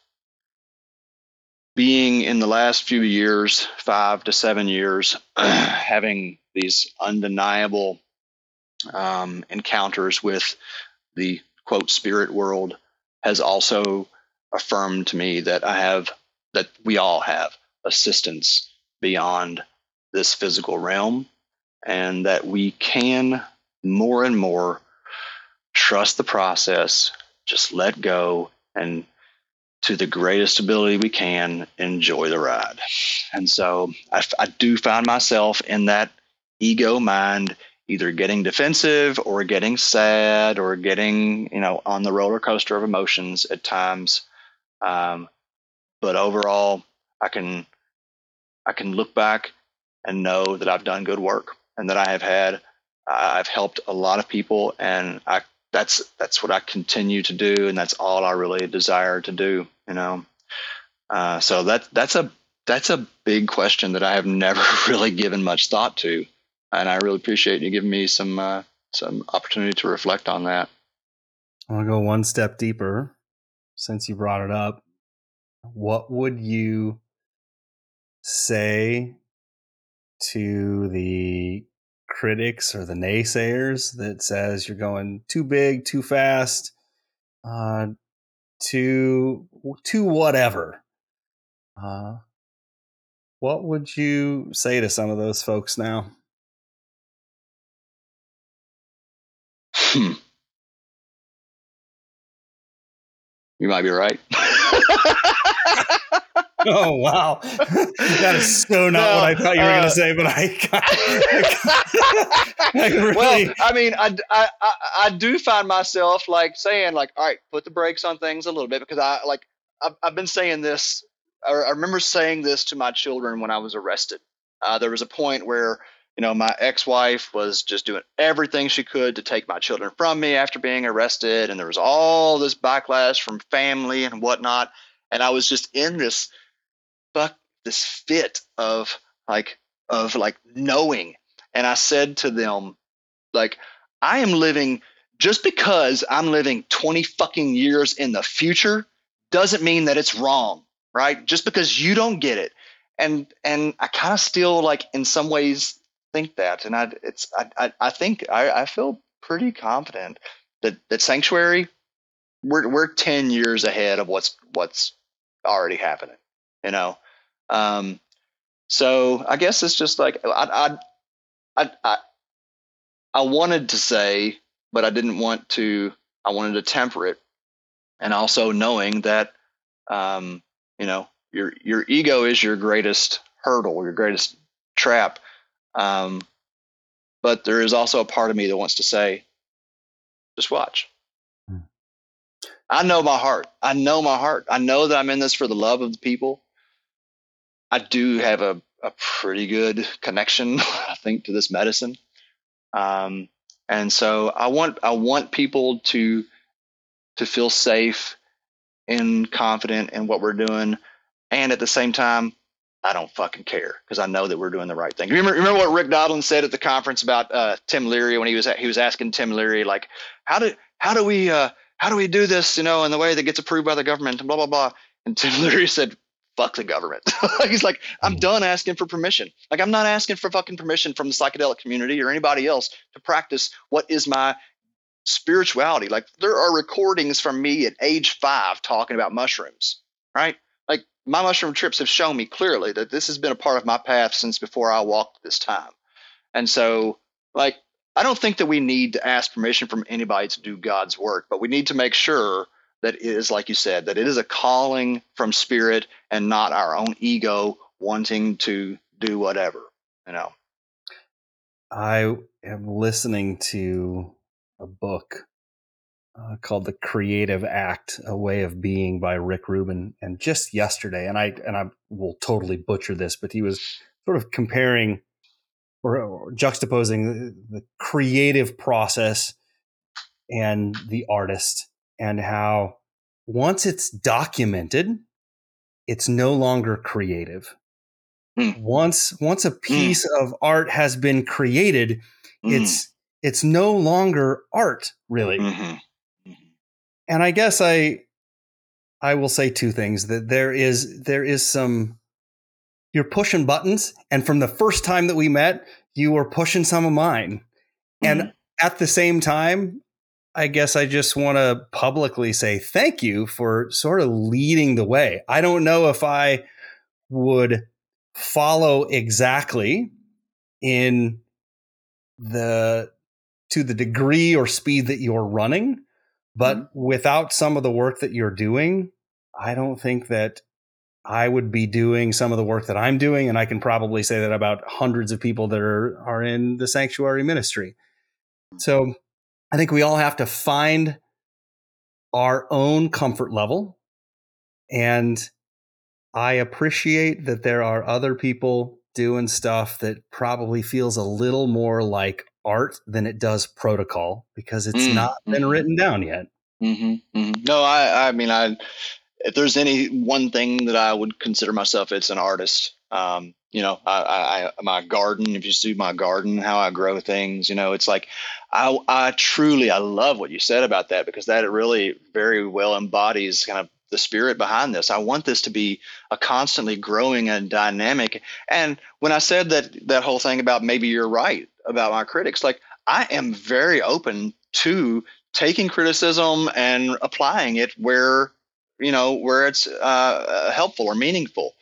S2: being in the last few years, five to seven years, having these undeniable um, encounters with the quote spirit world has also affirmed to me that I have, that we all have assistance beyond this physical realm and that we can more and more trust the process, just let go and to the greatest ability we can, enjoy the ride. And so I, I do find myself in that ego mind, either getting defensive or getting sad or getting, you know, on the roller coaster of emotions at times. Um, but overall, I can I can look back and know that I've done good work and that I have had I've helped a lot of people and I that's that's what I continue to do, and that's all I really desire to do. You know, uh, so that that's a that's a big question that I have never really given much thought to, and I really appreciate you giving me some uh, some opportunity to reflect on that.
S1: I'll go one step deeper, since you brought it up. What would you say to the critics or the naysayers that says you're going too big, too fast, uh, too too whatever. Uh, what would you say to some of those folks now?
S2: Hmm. You might be right.
S1: oh wow, that is so not no, what I thought you were uh, going to say. But I,
S2: I, I really... well, I mean, I, I I do find myself like saying like, all right, put the brakes on things a little bit because I like I've, I've been saying this. I, I remember saying this to my children when I was arrested. Uh, there was a point where you know my ex-wife was just doing everything she could to take my children from me after being arrested, and there was all this backlash from family and whatnot. And I was just in this fuck this fit of like of like knowing. And i said to them like i am living just because i'm living 20 fucking years in the future doesn't mean that it's wrong right? Just because you don't get it. And and i kind of still like in some ways think that. And i it's i i, I think I, I feel pretty confident that that sanctuary we're we're 10 years ahead of what's what's already happening you know. Um, so I guess it's just like I, I, I, I, I wanted to say, but I didn't want to. I wanted to temper it, and also knowing that, um, you know, your your ego is your greatest hurdle, your greatest trap. Um, but there is also a part of me that wants to say, just watch. Hmm. I know my heart. I know my heart. I know that I'm in this for the love of the people. I do have a, a pretty good connection, I think, to this medicine. Um, and so I want I want people to to feel safe and confident in what we're doing, and at the same time, I don't fucking care because I know that we're doing the right thing. Remember, remember what Rick Doblin said at the conference about uh, Tim Leary when he was he was asking Tim Leary like, how do how do we uh, how do we do this, you know, in the way that gets approved by the government and blah blah blah. And Tim Leary said, fuck the government. He's like, I'm mm. done asking for permission. Like, I'm not asking for fucking permission from the psychedelic community or anybody else to practice what is my spirituality. Like, there are recordings from me at age five talking about mushrooms, right? Like, my mushroom trips have shown me clearly that this has been a part of my path since before I walked this time. And so, like, I don't think that we need to ask permission from anybody to do God's work, but we need to make sure that is like you said that it is a calling from spirit and not our own ego wanting to do whatever you know?
S1: I am listening to a book uh, called the creative act a way of being by rick rubin and just yesterday and i and i will totally butcher this but he was sort of comparing or, or juxtaposing the, the creative process and the artist and how once it's documented, it's no longer creative. Mm. Once once a hmm. piece of art has been created, mm. it's it's no longer art, really. Mm-hmm. Mm-hmm. And I guess I I will say two things that there is there is some you're pushing buttons and from the first time that we met, you were pushing some of mine. And mm-hmm. at the same time, I guess I just want to publicly say thank you for sort of leading the way. I don't know if I would follow exactly in the to the degree or speed that you're running, but mm-hmm. without some of the work that you're doing, I don't think that I would be doing some of the work that I'm doing and I can probably say that about hundreds of people that are are in the sanctuary ministry. So I think we all have to find our own comfort level. And I appreciate that there are other people doing stuff that probably feels a little more like art than it does protocol because it's mm, not been mm-hmm. written down yet.
S2: Mm-hmm, mm-hmm. No, I, I mean, I, if there's any one thing that I would consider myself, it's an artist. Um, you know, I, I, my garden, if you see my garden, how I grow things, you know, it's like, I, I truly, I love what you said about that because that really very well embodies kind of the spirit behind this. I want this to be a constantly growing and dynamic. And when I said that, that whole thing about maybe you're right about my critics, like I am very open to taking criticism and applying it where, you know, where it's uh, helpful or meaningful.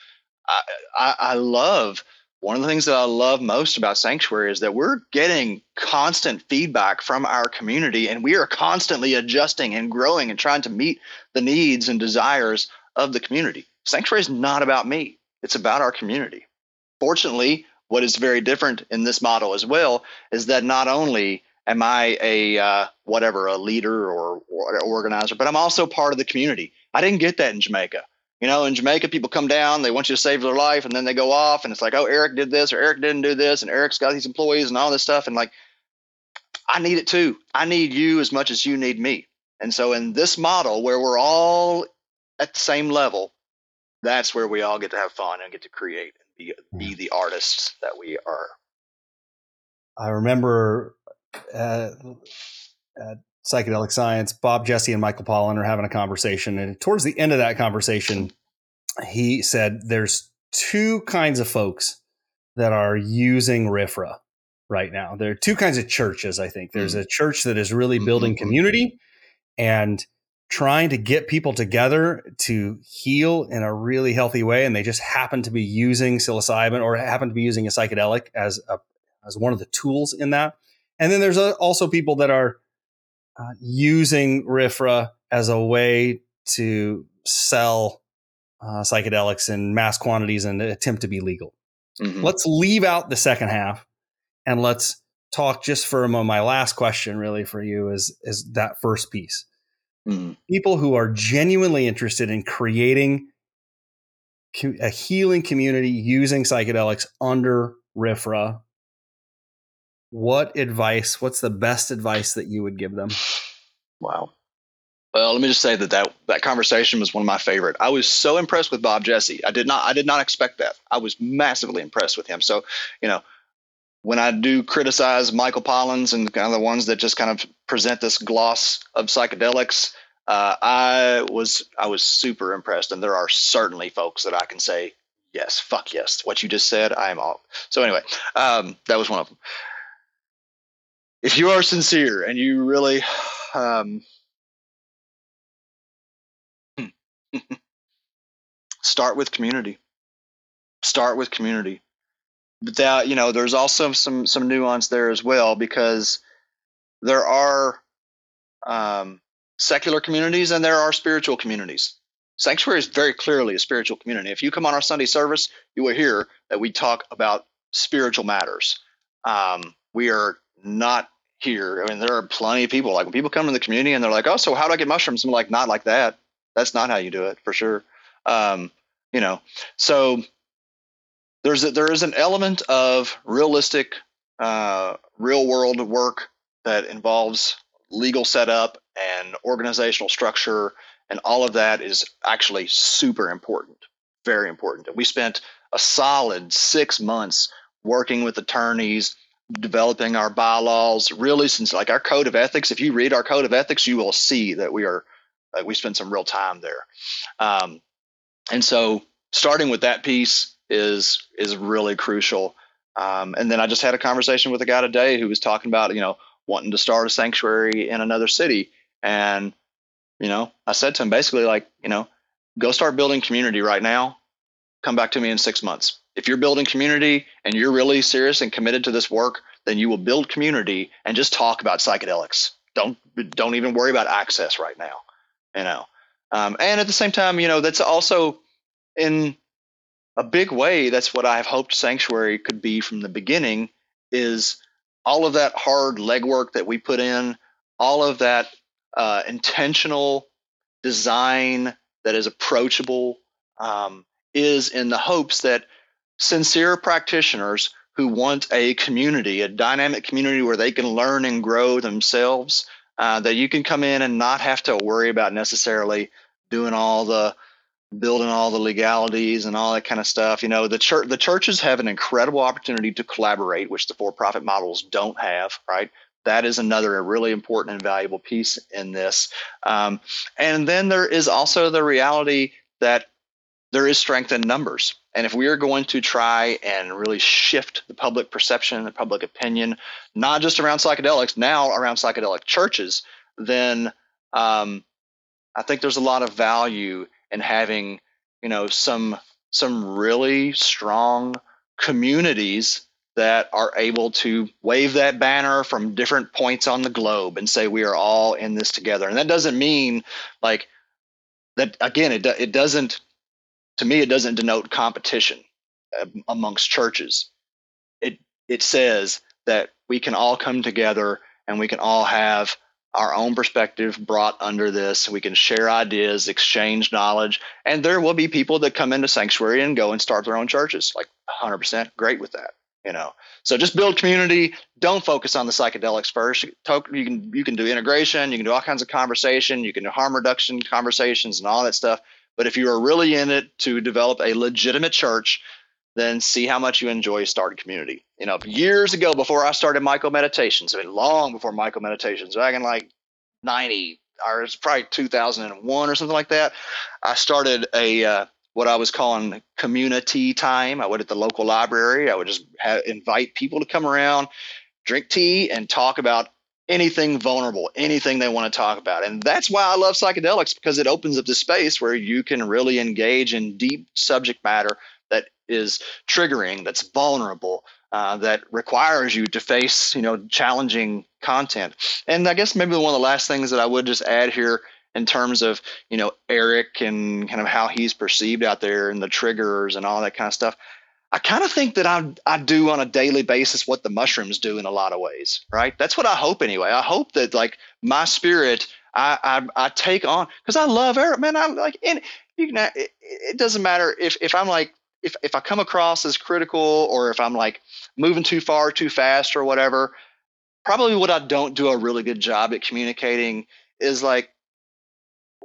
S2: I, I, I love one of the things that I love most about Sanctuary is that we're getting constant feedback from our community and we are constantly adjusting and growing and trying to meet the needs and desires of the community. Sanctuary is not about me, it's about our community. Fortunately, what is very different in this model as well is that not only am I a uh, whatever, a leader or, or organizer, but I'm also part of the community. I didn't get that in Jamaica. You know, in Jamaica, people come down, they want you to save their life, and then they go off, and it's like, oh, Eric did this, or Eric didn't do this, and Eric's got these employees and all this stuff. And like, I need it too. I need you as much as you need me. And so, in this model where we're all at the same level, that's where we all get to have fun and get to create and be, be the artists that we are.
S1: I remember uh, at psychedelic science, Bob Jesse and Michael Pollan are having a conversation. And towards the end of that conversation, he said there's two kinds of folks that are using RFRA right now. There are two kinds of churches, I think. There's mm. a church that is really building mm-hmm. community and trying to get people together to heal in a really healthy way. And they just happen to be using psilocybin or happen to be using a psychedelic as a as one of the tools in that. And then there's also people that are uh, using RFRA as a way to sell uh, psychedelics in mass quantities and attempt to be legal. Mm-hmm. Let's leave out the second half and let's talk just for a moment. My last question, really, for you is is that first piece. Mm-hmm. People who are genuinely interested in creating a healing community using psychedelics under RFRA. What advice? What's the best advice that you would give them?
S2: Wow. Well, let me just say that, that that conversation was one of my favorite. I was so impressed with Bob Jesse. I did not I did not expect that. I was massively impressed with him. So, you know, when I do criticize Michael Pollan and kind of the ones that just kind of present this gloss of psychedelics, uh, I was I was super impressed. And there are certainly folks that I can say, yes, fuck yes, what you just said, I am all. So anyway, um, that was one of them. If you are sincere and you really um, start with community. Start with community. But that you know, there's also some some nuance there as well because there are um, secular communities and there are spiritual communities. Sanctuary is very clearly a spiritual community. If you come on our Sunday service, you will hear that we talk about spiritual matters. Um, we are not here. I mean, there are plenty of people like when people come to the community and they're like, "Oh, so how do I get mushrooms?" I'm like, "Not like that. That's not how you do it for sure." Um, you know, so there's a, there is an element of realistic, uh, real world work that involves legal setup and organizational structure, and all of that is actually super important, very important. We spent a solid six months working with attorneys, developing our bylaws. Really, since like our code of ethics, if you read our code of ethics, you will see that we are we spend some real time there. Um, and so starting with that piece is is really crucial. Um, and then I just had a conversation with a guy today who was talking about you know wanting to start a sanctuary in another city, and you know I said to him basically like you know go start building community right now. Come back to me in six months. If you're building community and you're really serious and committed to this work, then you will build community and just talk about psychedelics. Don't don't even worry about access right now. You know, um, and at the same time, you know, that's also in a big way, that's what I've hoped Sanctuary could be from the beginning is all of that hard legwork that we put in, all of that uh, intentional design that is approachable um, is in the hopes that sincere practitioners who want a community, a dynamic community where they can learn and grow themselves, uh, that you can come in and not have to worry about necessarily doing all the building all the legalities and all that kind of stuff. You know, the church the churches have an incredible opportunity to collaborate, which the for-profit models don't have, right? That is another really important and valuable piece in this. Um, and then there is also the reality that there is strength in numbers. And if we are going to try and really shift the public perception, the public opinion, not just around psychedelics, now around psychedelic churches, then um, I think there's a lot of value in having, you know, some some really strong communities that are able to wave that banner from different points on the globe and say we are all in this together. And that doesn't mean like that again it it doesn't to me, it doesn't denote competition uh, amongst churches. It it says that we can all come together and we can all have our own perspective brought under this. We can share ideas, exchange knowledge, and there will be people that come into sanctuary and go and start their own churches. Like 100% great with that, you know. So just build community. Don't focus on the psychedelics first. You can you can do integration. You can do all kinds of conversation. You can do harm reduction conversations and all that stuff. But if you are really in it to develop a legitimate church, then see how much you enjoy starting community. You know, years ago before I started MycoMeditations, I mean, long before MycoMeditations, back in like 90 or it's probably 2001 or something like that, I started a uh, what I was calling community time. I went at the local library. I would just have, invite people to come around, drink tea, and talk about anything vulnerable, anything they want to talk about. And that's why I love psychedelics because it opens up the space where you can really engage in deep subject matter that is triggering, that's vulnerable, uh, that requires you to face, you know, challenging content. And I guess maybe one of the last things that I would just add here in terms of you know Eric and kind of how he's perceived out there and the triggers and all that kind of stuff. I kind of think that I I do on a daily basis what the mushrooms do in a lot of ways, right? That's what I hope anyway. I hope that like my spirit I I, I take on because I love Eric, man. I like and you can it, it doesn't matter if if I'm like if if I come across as critical or if I'm like moving too far too fast or whatever. Probably what I don't do a really good job at communicating is like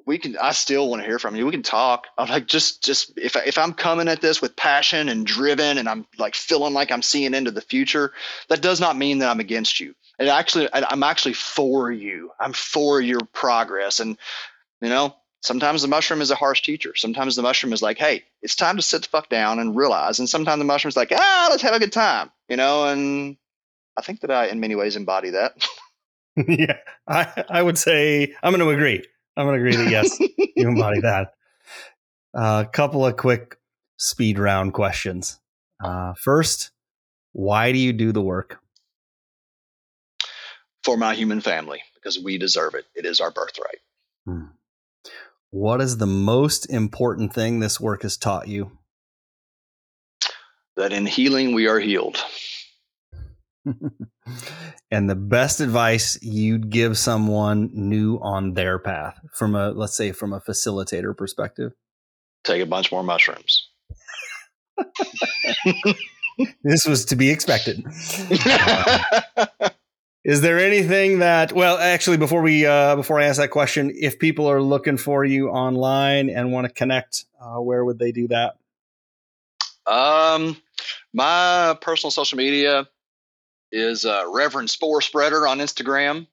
S2: we can i still want to hear from you. We can talk. I'm like just just if, I, if i'm coming at this with passion and driven and i'm like feeling like i'm seeing into the future that does not mean that i'm against you. And actually i'm actually for you. I'm for your progress. And you know sometimes the mushroom is a harsh teacher. Sometimes the mushroom is like hey it's time to sit the fuck down and realize. And sometimes the mushroom's like ah let's have a good time you know? And i think that i in many ways embody that.
S1: Yeah. I i would say i'm going to agree I'm going to agree that yes, you embody that. A uh, couple of quick speed round questions. Uh, first, why do you do the work?
S2: For my human family, because we deserve it. It is our birthright. Hmm.
S1: What is the most important thing this work has taught you?
S2: That in healing, we are healed.
S1: and the best advice you'd give someone new on their path from a let's say from a facilitator perspective?
S2: Take a bunch more mushrooms.
S1: This was to be expected. Is there anything that well actually before we uh, before i ask that question if people are looking for you online and want to connect uh, where would they do that?
S2: Um my personal social media is uh, Reverend Spore Spreader on Instagram.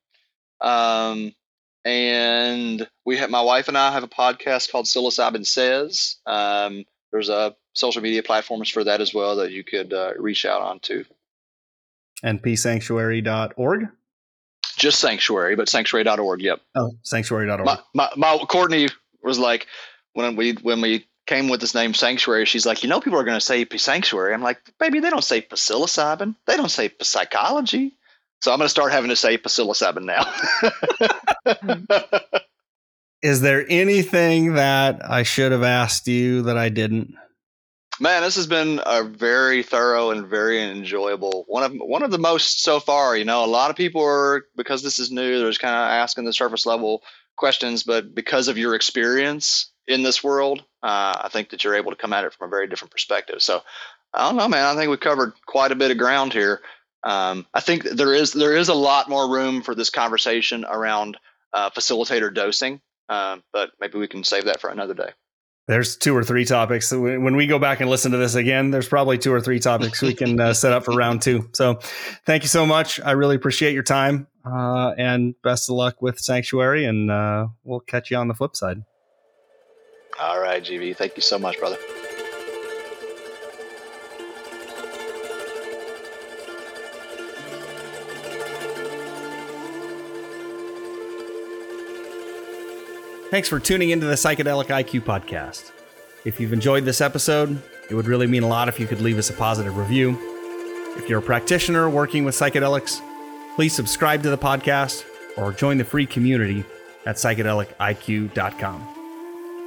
S2: Um, and we have my wife and I have a podcast called Psilocybin Says. Um, there's a social media platforms for that as well that you could uh, reach out on to.
S1: And psanctuary.org?
S2: Just sanctuary, but sanctuary.org. Yep.
S1: Oh, sanctuary.org.
S2: My, my, my Courtney was like, when we when we came with this name Sanctuary, she's like, you know, people are going to say Sanctuary. I'm like, baby, they don't say psilocybin. They don't say psychology. So I'm going to start having to say psilocybin
S1: now. Is there anything that I should have asked you that I didn't?
S2: Man, this has been a very thorough and very enjoyable one of one of the most so far. You know, a lot of people are because this is new. They're just kind of asking the surface level questions, but because of your experience in this world, uh, I think that you're able to come at it from a very different perspective. So I don't know, man. I think we covered quite a bit of ground here. Um, I think there is there is a lot more room for this conversation around uh, facilitator dosing, uh, but maybe we can save that for another day.
S1: There's two or three topics. When we go back and listen to this again, there's probably two or three topics we can uh, set up for round two. So, thank you so much. I really appreciate your time, uh, and best of luck with Sanctuary. And uh, we'll catch you on the flip side.
S2: All right, GV. Thank you so much, brother.
S1: Thanks for tuning into the Psychedelic IQ podcast. If you've enjoyed this episode, it would really mean a lot if you could leave us a positive review. If you're a practitioner working with psychedelics, please subscribe to the podcast or join the free community at psychedeliciq.com.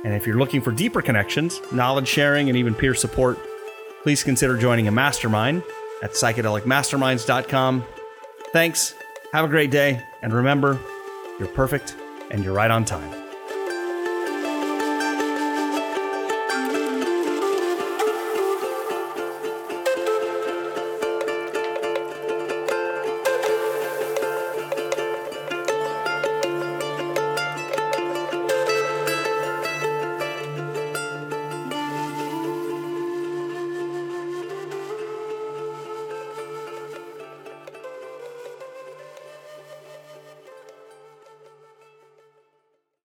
S1: And if you're looking for deeper connections, knowledge sharing, and even peer support, please consider joining a mastermind at psychedelicmasterminds.com. Thanks, have a great day, and remember, you're perfect and you're right on time.